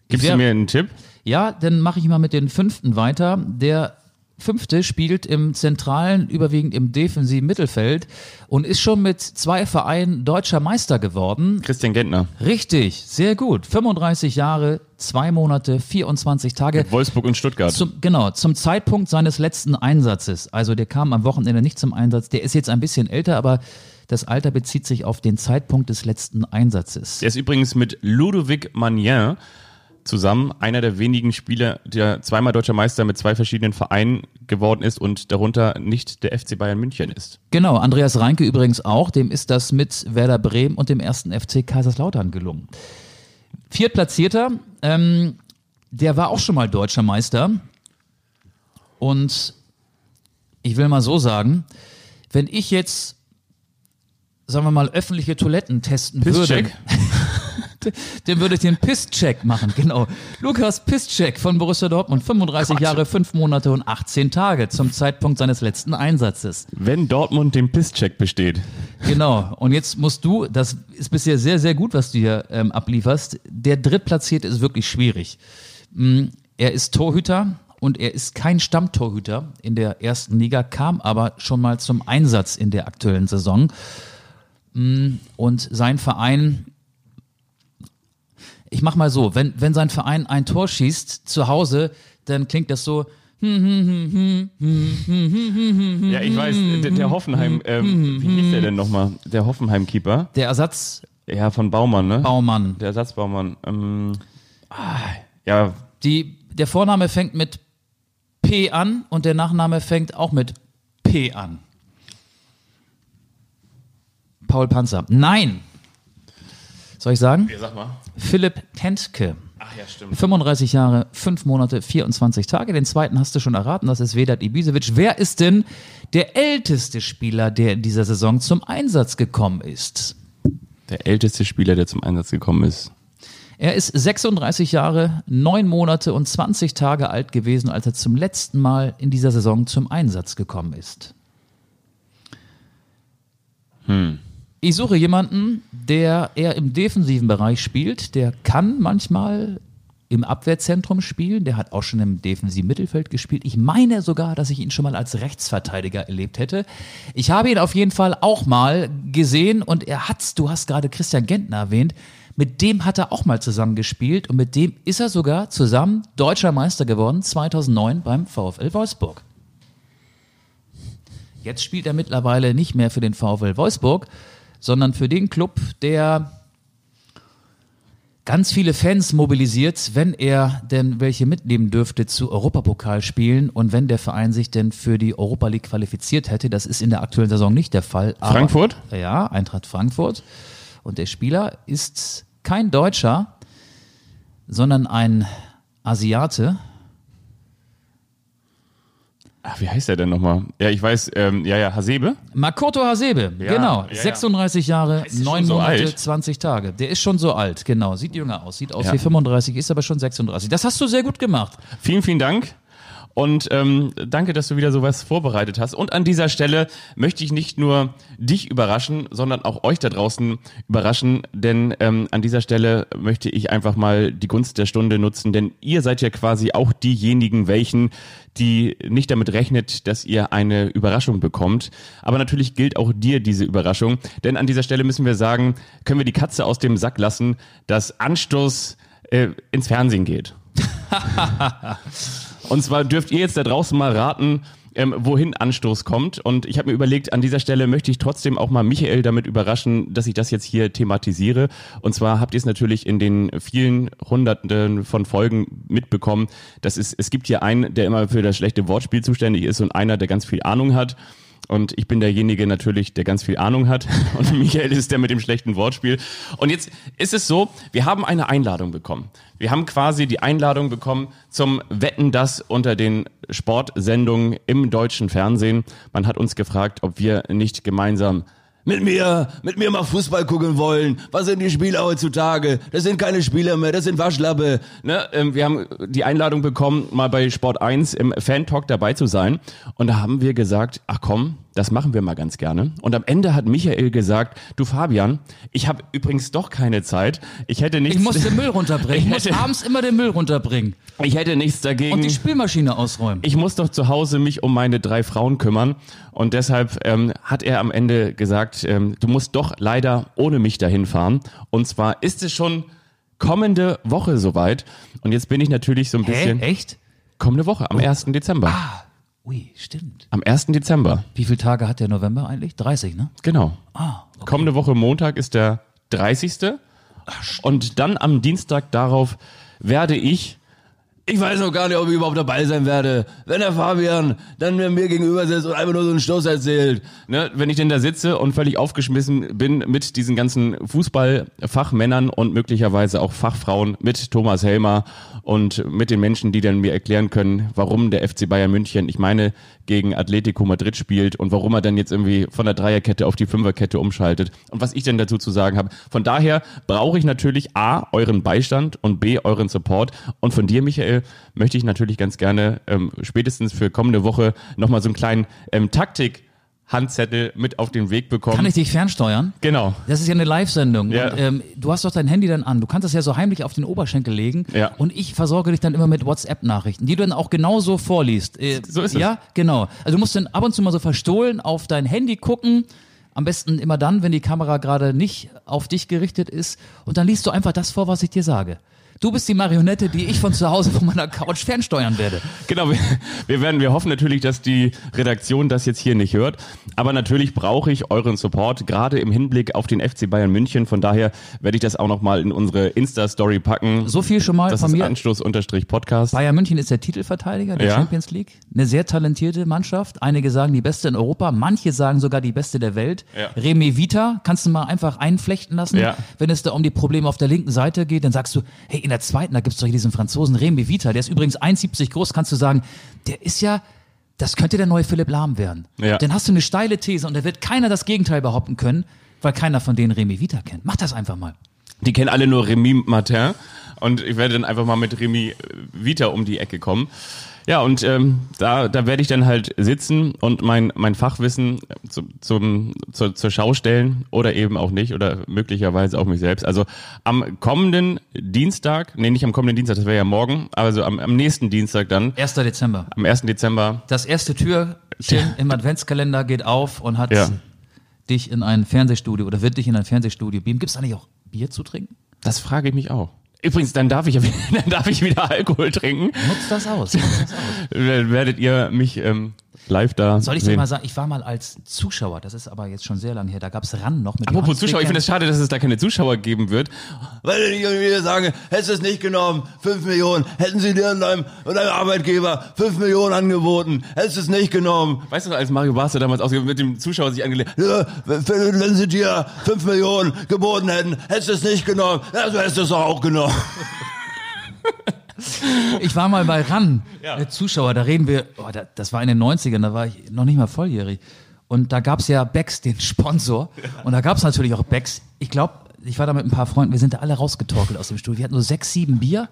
[SPEAKER 2] Gibst
[SPEAKER 3] Wer-
[SPEAKER 2] du mir einen Tipp?
[SPEAKER 3] Ja, dann mache ich mal mit den fünften weiter. Der fünfte spielt im zentralen, überwiegend im defensiven Mittelfeld und ist schon mit zwei Vereinen deutscher Meister geworden.
[SPEAKER 2] Christian Gentner.
[SPEAKER 3] Richtig, sehr gut. 35 Jahre, zwei Monate, 24 Tage.
[SPEAKER 2] Wolfsburg und Stuttgart.
[SPEAKER 3] Zum, genau, zum Zeitpunkt seines letzten Einsatzes. Also der kam am Wochenende nicht zum Einsatz. Der ist jetzt ein bisschen älter, aber das Alter bezieht sich auf den Zeitpunkt des letzten Einsatzes.
[SPEAKER 2] Der ist übrigens mit Ludovic Magnin zusammen einer der wenigen Spieler, der zweimal deutscher Meister mit zwei verschiedenen Vereinen geworden ist und darunter nicht der FC Bayern München ist.
[SPEAKER 3] Genau, Andreas Reinke übrigens auch. Dem ist das mit Werder Bremen und dem ersten FC Kaiserslautern gelungen. Viertplatzierter, ähm, der war auch schon mal deutscher Meister. Und ich will mal so sagen, wenn ich jetzt, sagen wir mal, öffentliche Toiletten testen
[SPEAKER 2] Pisscheck.
[SPEAKER 3] würde, dann würde ich den Pisscheck machen, genau. Lukas Pisscheck von Borussia Dortmund, 35 Jahre, 5 Monate und 18 Tage zum Zeitpunkt seines letzten Einsatzes.
[SPEAKER 2] Wenn Dortmund den Pisscheck besteht.
[SPEAKER 3] Genau. Und jetzt musst du, das ist bisher sehr, sehr gut, was du hier ähm, ablieferst. Der Drittplatzierte ist wirklich schwierig. Mm, Er ist Torhüter und er ist kein Stammtorhüter in der ersten Liga, kam aber schon mal zum Einsatz in der aktuellen Saison. Mm, Und sein Verein, ich mach mal so, wenn, wenn sein Verein ein Tor schießt zu Hause, dann klingt das so,
[SPEAKER 2] Ja, ich weiß, der, der Hoffenheim, ähm, wie hieß der denn nochmal? Der Hoffenheim-Keeper.
[SPEAKER 3] der Ersatzbaumann.
[SPEAKER 2] Ja, von Baumann, ne? Der Ersatzbaumann. Ähm, ah, ja,
[SPEAKER 3] Die, der Vorname fängt mit P an und der Nachname fängt auch mit P an. Paul Panzer. Nein! Soll ich sagen?
[SPEAKER 2] sag mal.
[SPEAKER 3] Philipp Tentke.
[SPEAKER 2] Ach ja, stimmt.
[SPEAKER 3] 35 Jahre, 5 Monate, 24 Tage. Den zweiten hast du schon erraten, das ist Vedat Ibisevic. Wer ist denn der älteste Spieler, der in dieser Saison zum Einsatz gekommen ist?
[SPEAKER 2] Der älteste Spieler, der zum Einsatz gekommen ist.
[SPEAKER 3] Er ist 36 Jahre, 9 Monate und 20 Tage alt gewesen, als er zum letzten Mal in dieser Saison zum Einsatz gekommen ist. Ich suche jemanden, der eher im defensiven Bereich spielt. Der kann manchmal im Abwehrzentrum spielen. Der hat auch schon im defensiven Mittelfeld gespielt. Ich meine sogar, dass ich ihn schon mal als Rechtsverteidiger erlebt hätte. Ich habe ihn auf jeden Fall auch mal gesehen und er hat, du hast gerade Christian Gentner erwähnt, mit dem hat er auch mal zusammen gespielt und mit dem ist er sogar zusammen deutscher Meister geworden 2009 beim VfL Wolfsburg. Jetzt spielt er mittlerweile nicht mehr für den VfL Wolfsburg, sondern für den Club, der ganz viele Fans mobilisiert, wenn er denn welche mitnehmen dürfte zu Europapokalspielen und wenn der Verein sich denn für die Europa League qualifiziert hätte. Das ist in der aktuellen Saison nicht der Fall. aber-
[SPEAKER 2] Frankfurt?
[SPEAKER 3] Ja, Eintracht Frankfurt. Und der Spieler ist kein Deutscher, sondern ein Asiate.
[SPEAKER 2] Ach, wie heißt der denn nochmal? Ja, ich weiß, ähm, ja, ja, Hasebe.
[SPEAKER 3] Makoto Hasebe,
[SPEAKER 2] Ja,
[SPEAKER 3] genau.
[SPEAKER 2] ja, ja.
[SPEAKER 3] 36 Jahre,
[SPEAKER 2] Ist der
[SPEAKER 3] 9
[SPEAKER 2] schon so
[SPEAKER 3] Monate,
[SPEAKER 2] alt?
[SPEAKER 3] 20 Tage. Der ist schon so alt, genau. Sieht jünger aus. Sieht aus
[SPEAKER 2] Ja.
[SPEAKER 3] wie 35, ist aber schon 36. Das hast du sehr gut gemacht.
[SPEAKER 2] Vielen, vielen Dank. Und ähm, danke, dass du wieder sowas vorbereitet hast. Und an dieser Stelle möchte ich nicht nur dich überraschen, sondern auch euch da draußen überraschen. Denn ähm, an dieser Stelle möchte ich einfach mal die Gunst der Stunde nutzen. Denn ihr seid ja quasi auch diejenigen, welchen, die nicht damit rechnet, dass ihr eine Überraschung bekommt. Aber natürlich gilt auch dir diese Überraschung. Denn an dieser Stelle müssen wir sagen, können wir die Katze aus dem Sack lassen, dass Anstoß äh, ins Fernsehen geht. Und zwar dürft ihr jetzt da draußen mal raten, ähm, wohin Anstoß kommt. Und ich habe mir überlegt, an dieser Stelle möchte ich trotzdem auch mal Michael damit überraschen, dass ich das jetzt hier thematisiere. Und zwar habt ihr es natürlich in den vielen Hunderten von Folgen mitbekommen, dass es, es gibt hier einen, der immer für das schlechte Wortspiel zuständig ist und einer, der ganz viel Ahnung hat. Und ich bin derjenige natürlich, der ganz viel Ahnung hat. Und Michael ist der mit dem schlechten Wortspiel. Und jetzt ist es so, wir haben eine Einladung bekommen. Wir haben quasi die Einladung bekommen zum Wetten das unter den Sportsendungen im deutschen Fernsehen. Man hat uns gefragt, ob wir nicht gemeinsam mit mir, mit mir mal Fußball gucken wollen. Was sind die Spieler heutzutage? Das sind keine Spieler mehr, das sind Waschlappe. Ne? Ähm, wir haben die Einladung bekommen, mal bei Sport 1 im Fan-Talk dabei zu sein. Und da haben wir gesagt, ach komm, das machen wir mal ganz gerne. Und am Ende hat Michael gesagt, du Fabian, ich habe übrigens doch keine Zeit. Ich hätte nichts.
[SPEAKER 3] Ich muss den Müll runterbringen. Ich muss
[SPEAKER 2] hätte-
[SPEAKER 3] abends immer den Müll runterbringen.
[SPEAKER 2] Ich hätte nichts dagegen.
[SPEAKER 3] Und die Spülmaschine ausräumen.
[SPEAKER 2] ich muss doch zu Hause mich um meine drei Frauen kümmern. Und deshalb ähm, hat er am Ende gesagt, ähm, du musst doch leider ohne mich dahin fahren. Und zwar ist es schon kommende Woche soweit. Und jetzt bin ich natürlich so ein
[SPEAKER 3] Hä?
[SPEAKER 2] bisschen.
[SPEAKER 3] Echt?
[SPEAKER 2] Kommende Woche, am 1. Dezember.
[SPEAKER 3] Ui, stimmt.
[SPEAKER 2] Am 1. Dezember,
[SPEAKER 3] Wie viele Tage hat der November eigentlich? 30, ne?
[SPEAKER 2] genau.
[SPEAKER 3] Ah,
[SPEAKER 2] Kommende Woche Montag ist der 30. Und dann am Dienstag darauf werde ich, ich weiß noch gar nicht, ob ich überhaupt dabei sein werde, wenn der Fabian dann mir gegenüber sitzt und einfach nur so einen Stoß erzählt. Ne? Wenn ich denn da sitze und völlig aufgeschmissen bin mit diesen ganzen Fußballfachmännern und möglicherweise auch Fachfrauen mit Thomas Helmer und mit den Menschen, die dann mir erklären können, warum der FC Bayern München, ich meine, gegen Atletico Madrid spielt und warum er dann jetzt irgendwie von der Dreierkette auf die Fünferkette umschaltet und was ich denn dazu zu sagen habe. Von daher brauche ich natürlich A, euren Beistand und B, euren Support. Und von dir, Michael, möchte ich natürlich ganz gerne ähm, spätestens für kommende Woche nochmal so einen kleinen ähm, Taktik-Handzettel mit auf den Weg bekommen.
[SPEAKER 3] Kann ich dich fernsteuern?
[SPEAKER 2] Genau.
[SPEAKER 3] Das ist ja eine Live-Sendung.
[SPEAKER 2] Ja.
[SPEAKER 3] Und, ähm, du hast doch dein Handy dann an. Du kannst das ja so heimlich auf den Oberschenkel legen.
[SPEAKER 2] Ja.
[SPEAKER 3] Und ich versorge dich dann immer mit WhatsApp-Nachrichten, die du dann auch genauso vorliest. Äh,
[SPEAKER 2] So ist es.
[SPEAKER 3] Ja, genau. Also du musst dann ab und zu mal so verstohlen auf dein Handy gucken. Am besten immer dann, wenn die Kamera gerade nicht auf dich gerichtet ist. Und dann liest du einfach das vor, was ich dir sage. Du bist die Marionette, die ich von zu Hause von meiner Couch fernsteuern werde.
[SPEAKER 2] Genau, wir, wir werden, wir hoffen natürlich, dass die Redaktion das jetzt hier nicht hört. Aber natürlich brauche ich euren Support, gerade im Hinblick auf den FC Bayern München. Von daher werde ich das auch nochmal in unsere Insta-Story packen.
[SPEAKER 3] So viel schon mal
[SPEAKER 2] das
[SPEAKER 3] von
[SPEAKER 2] ist
[SPEAKER 3] mir.
[SPEAKER 2] Anstoß-Podcast.
[SPEAKER 3] Bayern München ist der Titelverteidiger der
[SPEAKER 2] Ja.
[SPEAKER 3] Champions League. Eine sehr talentierte Mannschaft. Einige sagen die beste in Europa, manche sagen sogar die beste der Welt.
[SPEAKER 2] Ja.
[SPEAKER 3] Remy Vita kannst du mal einfach einflechten lassen.
[SPEAKER 2] Ja.
[SPEAKER 3] Wenn es da um die Probleme auf der linken Seite geht, dann sagst du, hey, in der zweiten, da gibt's doch hier diesen Franzosen Remy Vita, der ist übrigens 1,70 groß, kannst du sagen, der ist ja, das könnte der neue Philipp Lahm werden.
[SPEAKER 2] Ja.
[SPEAKER 3] Dann hast du eine steile These und da wird keiner das Gegenteil behaupten können, weil keiner von denen Remy Vita kennt. Mach das einfach mal.
[SPEAKER 2] Die kennen alle nur Remy Martin. Und ich werde dann einfach mal mit Remy Vita um die Ecke kommen. Ja, und ähm, da, da werde ich dann halt sitzen und mein, mein Fachwissen zu, zum, zur, zur Schau stellen oder eben auch nicht oder möglicherweise auch mich selbst. Also am kommenden Dienstag, nee, nicht am kommenden Dienstag, das wäre ja morgen, also am, am nächsten Dienstag dann,
[SPEAKER 3] 1. Dezember.
[SPEAKER 2] am 1. Dezember,
[SPEAKER 3] Das erste Türchen im Adventskalender geht auf und hat
[SPEAKER 2] Ja.
[SPEAKER 3] dich in ein Fernsehstudio oder wird dich in ein Fernsehstudio beamen. Gibt es eigentlich auch Bier zu trinken?
[SPEAKER 2] das frage ich mich auch. Übrigens, dann darf ich dann darf ich wieder Alkohol trinken.
[SPEAKER 3] Nutzt das aus. Nutzt das aus.
[SPEAKER 2] Werdet ihr mich ähm, live da
[SPEAKER 3] Soll ich dir mal sagen, ich war mal als Zuschauer, das ist aber jetzt schon sehr lange her, da gab es RAN noch mit
[SPEAKER 2] Apropos Zuschauer, ich finde es schade, dass es da keine Zuschauer geben wird. Weil die wieder sagen, hättest du es nicht genommen, 5 Millionen, hätten sie dir und deinem, und deinem Arbeitgeber 5 Millionen angeboten, hättest du es nicht genommen. Weißt du, als Mario Barca damals ausge mit dem Zuschauer sich angelegt, ja, wenn, wenn sie dir 5 Millionen geboten hätten, hättest du es nicht genommen, ja, du hättest es doch auch genommen.
[SPEAKER 3] Ich war mal bei RAN,
[SPEAKER 2] Ja.
[SPEAKER 3] Zuschauer, da reden wir, oh, da, das war in den 90ern, da war ich noch nicht mal volljährig. Und da gab's ja Becks, den Sponsor. Und da gab's natürlich auch Becks. Ich glaube, ich war da mit ein paar Freunden, wir sind da alle rausgetorkelt aus dem Studio. Wir hatten so sechs, sieben Bier.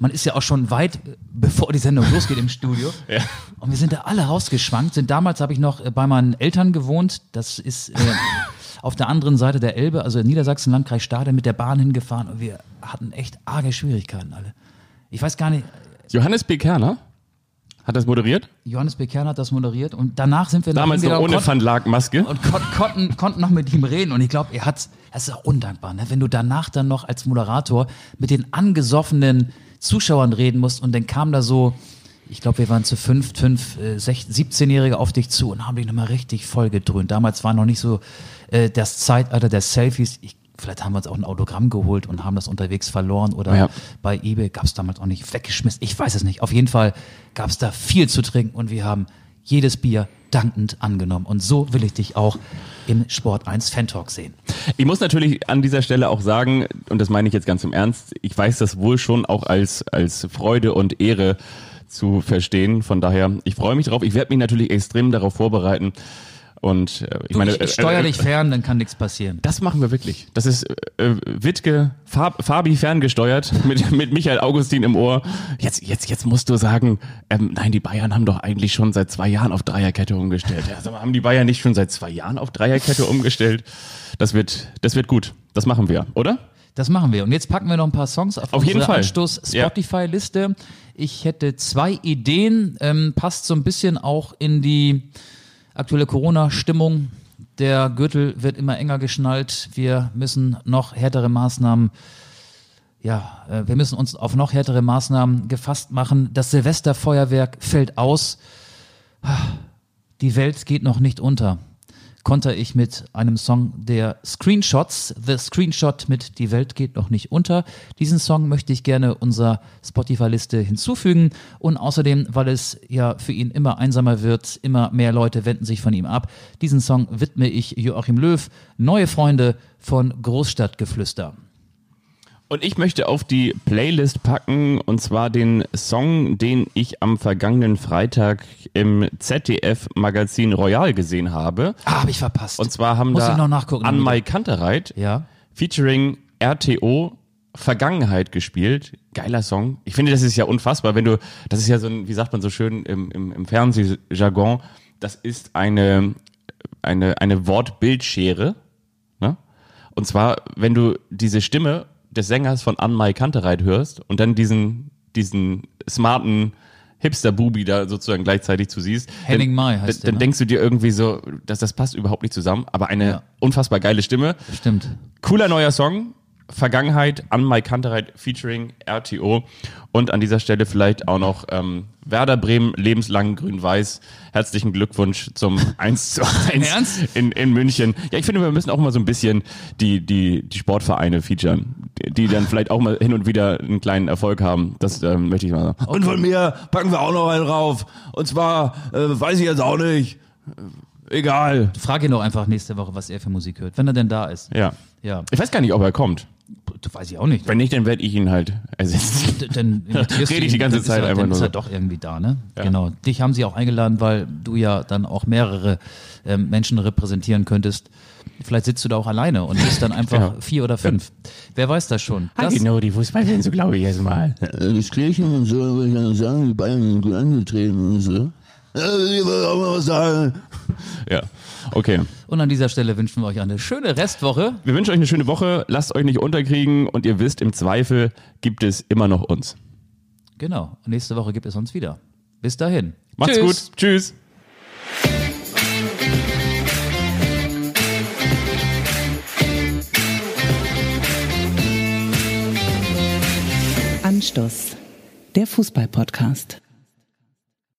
[SPEAKER 3] Man ist ja auch schon weit, äh, bevor die Sendung losgeht im Studio.
[SPEAKER 2] Ja.
[SPEAKER 3] Und wir sind da alle rausgeschwankt. Sind damals habe ich noch äh, bei meinen Eltern gewohnt. Das ist äh, auf der anderen Seite der Elbe, also in Niedersachsen, Landkreis Stade, mit der Bahn hingefahren. Und wir hatten echt arge Schwierigkeiten alle. Ich weiß gar nicht,
[SPEAKER 2] Johannes B. Kerner hat das moderiert,
[SPEAKER 3] Johannes Bekern hat das moderiert und danach sind wir noch
[SPEAKER 2] damals noch ohne Van Laak Maske.
[SPEAKER 3] und kon konnten, konnten noch mit ihm reden. Und ich glaube, er hat, das ist auch undankbar, ne? wenn du danach dann noch als Moderator mit den angesoffenen Zuschauern reden musst und dann kam da so, ich glaube, wir waren zu fünf, fünf, äh, 16 17-Jährige auf dich zu und haben dich nochmal richtig voll gedröhnt. Damals war noch nicht so äh, das Zeitalter der Selfies. Ich, vielleicht haben wir uns auch ein Autogramm geholt und haben das unterwegs verloren oder
[SPEAKER 2] Ja.
[SPEAKER 3] bei eBay gab es damals auch nicht weggeschmissen. Ich weiß es nicht. Auf jeden Fall gab es da viel zu trinken und wir haben jedes Bier dankend angenommen. Und so will ich dich auch im Sport 1 Fan Talk sehen.
[SPEAKER 2] Ich muss natürlich an dieser Stelle auch sagen, und das meine ich jetzt ganz im Ernst, ich weiß das wohl schon auch als, als Freude und Ehre zu verstehen. Von daher, ich freue mich drauf. Ich werde mich natürlich extrem darauf vorbereiten. Und äh, ich
[SPEAKER 3] Du,
[SPEAKER 2] meine,
[SPEAKER 3] ich, ich steuere
[SPEAKER 2] äh,
[SPEAKER 3] dich fern, dann kann nichts passieren.
[SPEAKER 2] Das machen wir wirklich. Das ist äh, Wittke, Fab, Fabi ferngesteuert mit, mit Michael Augustin im Ohr. Jetzt, jetzt, jetzt musst du sagen, ähm, nein, die Bayern haben doch eigentlich schon seit zwei Jahren auf Dreierkette umgestellt. Ja, sag mal, haben die Bayern nicht schon seit zwei Jahren auf Dreierkette umgestellt? Das wird, das wird gut. Das machen wir, oder?
[SPEAKER 3] Das machen wir. Und jetzt packen wir noch ein paar Songs auf,
[SPEAKER 2] Auf jeden Fall.
[SPEAKER 3] Anstoß. Spotify-Liste. Ich hätte zwei Ideen, ähm, passt so ein bisschen auch in die aktuelle Corona-Stimmung. Der Gürtel wird immer enger geschnallt. Wir müssen noch härtere Maßnahmen ja, äh, wir müssen uns auf noch härtere Maßnahmen gefasst machen. Das Silvesterfeuerwerk fällt aus. Die Welt geht noch nicht unter. Konter ich mit einem Song der Screenshots, The Screenshot mit Die Welt geht noch nicht unter. Diesen Song möchte ich gerne unserer Spotify-Liste hinzufügen und außerdem, weil es ja für ihn immer einsamer wird, immer mehr Leute wenden sich von ihm ab. Diesen Song widme ich Joachim Löw, neue Freunde von Großstadtgeflüster.
[SPEAKER 2] Und ich möchte auf die Playlist packen, und zwar den Song, den ich am vergangenen Freitag im ZDF-Magazin Royal gesehen habe.
[SPEAKER 3] Ah, habe ich verpasst.
[SPEAKER 2] Und zwar haben
[SPEAKER 3] Muss
[SPEAKER 2] da an. Mai Kantereit
[SPEAKER 3] ja.
[SPEAKER 2] featuring RTO Vergangenheit gespielt. Geiler Song. Ich finde, das ist ja unfassbar, wenn du, das ist ja so ein, wie sagt man so schön im, im, im Fernsehjargon, das ist eine, eine, eine Wortbildschere. Ne? Und zwar, wenn du diese Stimme des Sängers von Anmai Kantereit hörst und dann diesen, diesen smarten Hipster-Bubi da sozusagen gleichzeitig zu siehst,
[SPEAKER 3] Henning
[SPEAKER 2] dann,
[SPEAKER 3] Mai heißt
[SPEAKER 2] dann, dann
[SPEAKER 3] ne?
[SPEAKER 2] denkst du dir irgendwie so, dass das passt überhaupt nicht zusammen, aber eine
[SPEAKER 3] Ja.
[SPEAKER 2] unfassbar geile Stimme.
[SPEAKER 3] Stimmt.
[SPEAKER 2] Cooler neuer Song. Vergangenheit an Mike Kantereit featuring RTO. Und an dieser Stelle vielleicht auch noch ähm, Werder Bremen lebenslang grün-weiß. Herzlichen Glückwunsch zum 1 zu 1
[SPEAKER 3] Ernst?
[SPEAKER 2] in, in München. Ja, ich finde, wir müssen auch mal so ein bisschen die, die, die Sportvereine featuren, die, die dann vielleicht auch mal hin und wieder einen kleinen Erfolg haben. Das ähm, möchte ich mal sagen.
[SPEAKER 5] Und von mir packen wir auch noch einen rauf. Und zwar, äh, weiß ich jetzt auch nicht. Egal.
[SPEAKER 3] Frag ihn doch einfach nächste Woche, was er für Musik hört, wenn er denn da ist.
[SPEAKER 2] Ja.
[SPEAKER 3] Ja,
[SPEAKER 2] Ich weiß gar nicht, ob er kommt.
[SPEAKER 3] Das weiß ich auch nicht.
[SPEAKER 2] Wenn nicht, dann werde ich ihn halt ersetzen.
[SPEAKER 3] Dann
[SPEAKER 2] Rede ich die ganze Zeit
[SPEAKER 3] er,
[SPEAKER 2] einfach
[SPEAKER 3] dann
[SPEAKER 2] nur
[SPEAKER 3] ist er doch irgendwie da, ne? Genau. Dich haben sie auch eingeladen, weil du ja dann auch mehrere ähm, Menschen repräsentieren könntest. Vielleicht sitzt du da auch alleine und bist dann einfach
[SPEAKER 2] Ja.
[SPEAKER 3] vier oder fünf. Wer weiß das schon? Das,
[SPEAKER 2] genau, die Fußballfans, so glaube ich jetzt mal.
[SPEAKER 5] Das Kirchen und so, würde ich dann sagen, die Bayern sind gut angetreten und so. Ich will auch mal was sagen.
[SPEAKER 2] Ja, okay.
[SPEAKER 3] Und an dieser Stelle wünschen wir euch eine schöne Restwoche.
[SPEAKER 2] Wir wünschen euch eine schöne Woche, lasst euch nicht unterkriegen und ihr wisst, im Zweifel gibt es immer noch uns.
[SPEAKER 3] Genau. Nächste Woche gibt es uns wieder. Bis dahin.
[SPEAKER 2] Macht's
[SPEAKER 3] Tschüss.
[SPEAKER 2] gut. Tschüss.
[SPEAKER 6] Anstoß, der Fußball-Podcast.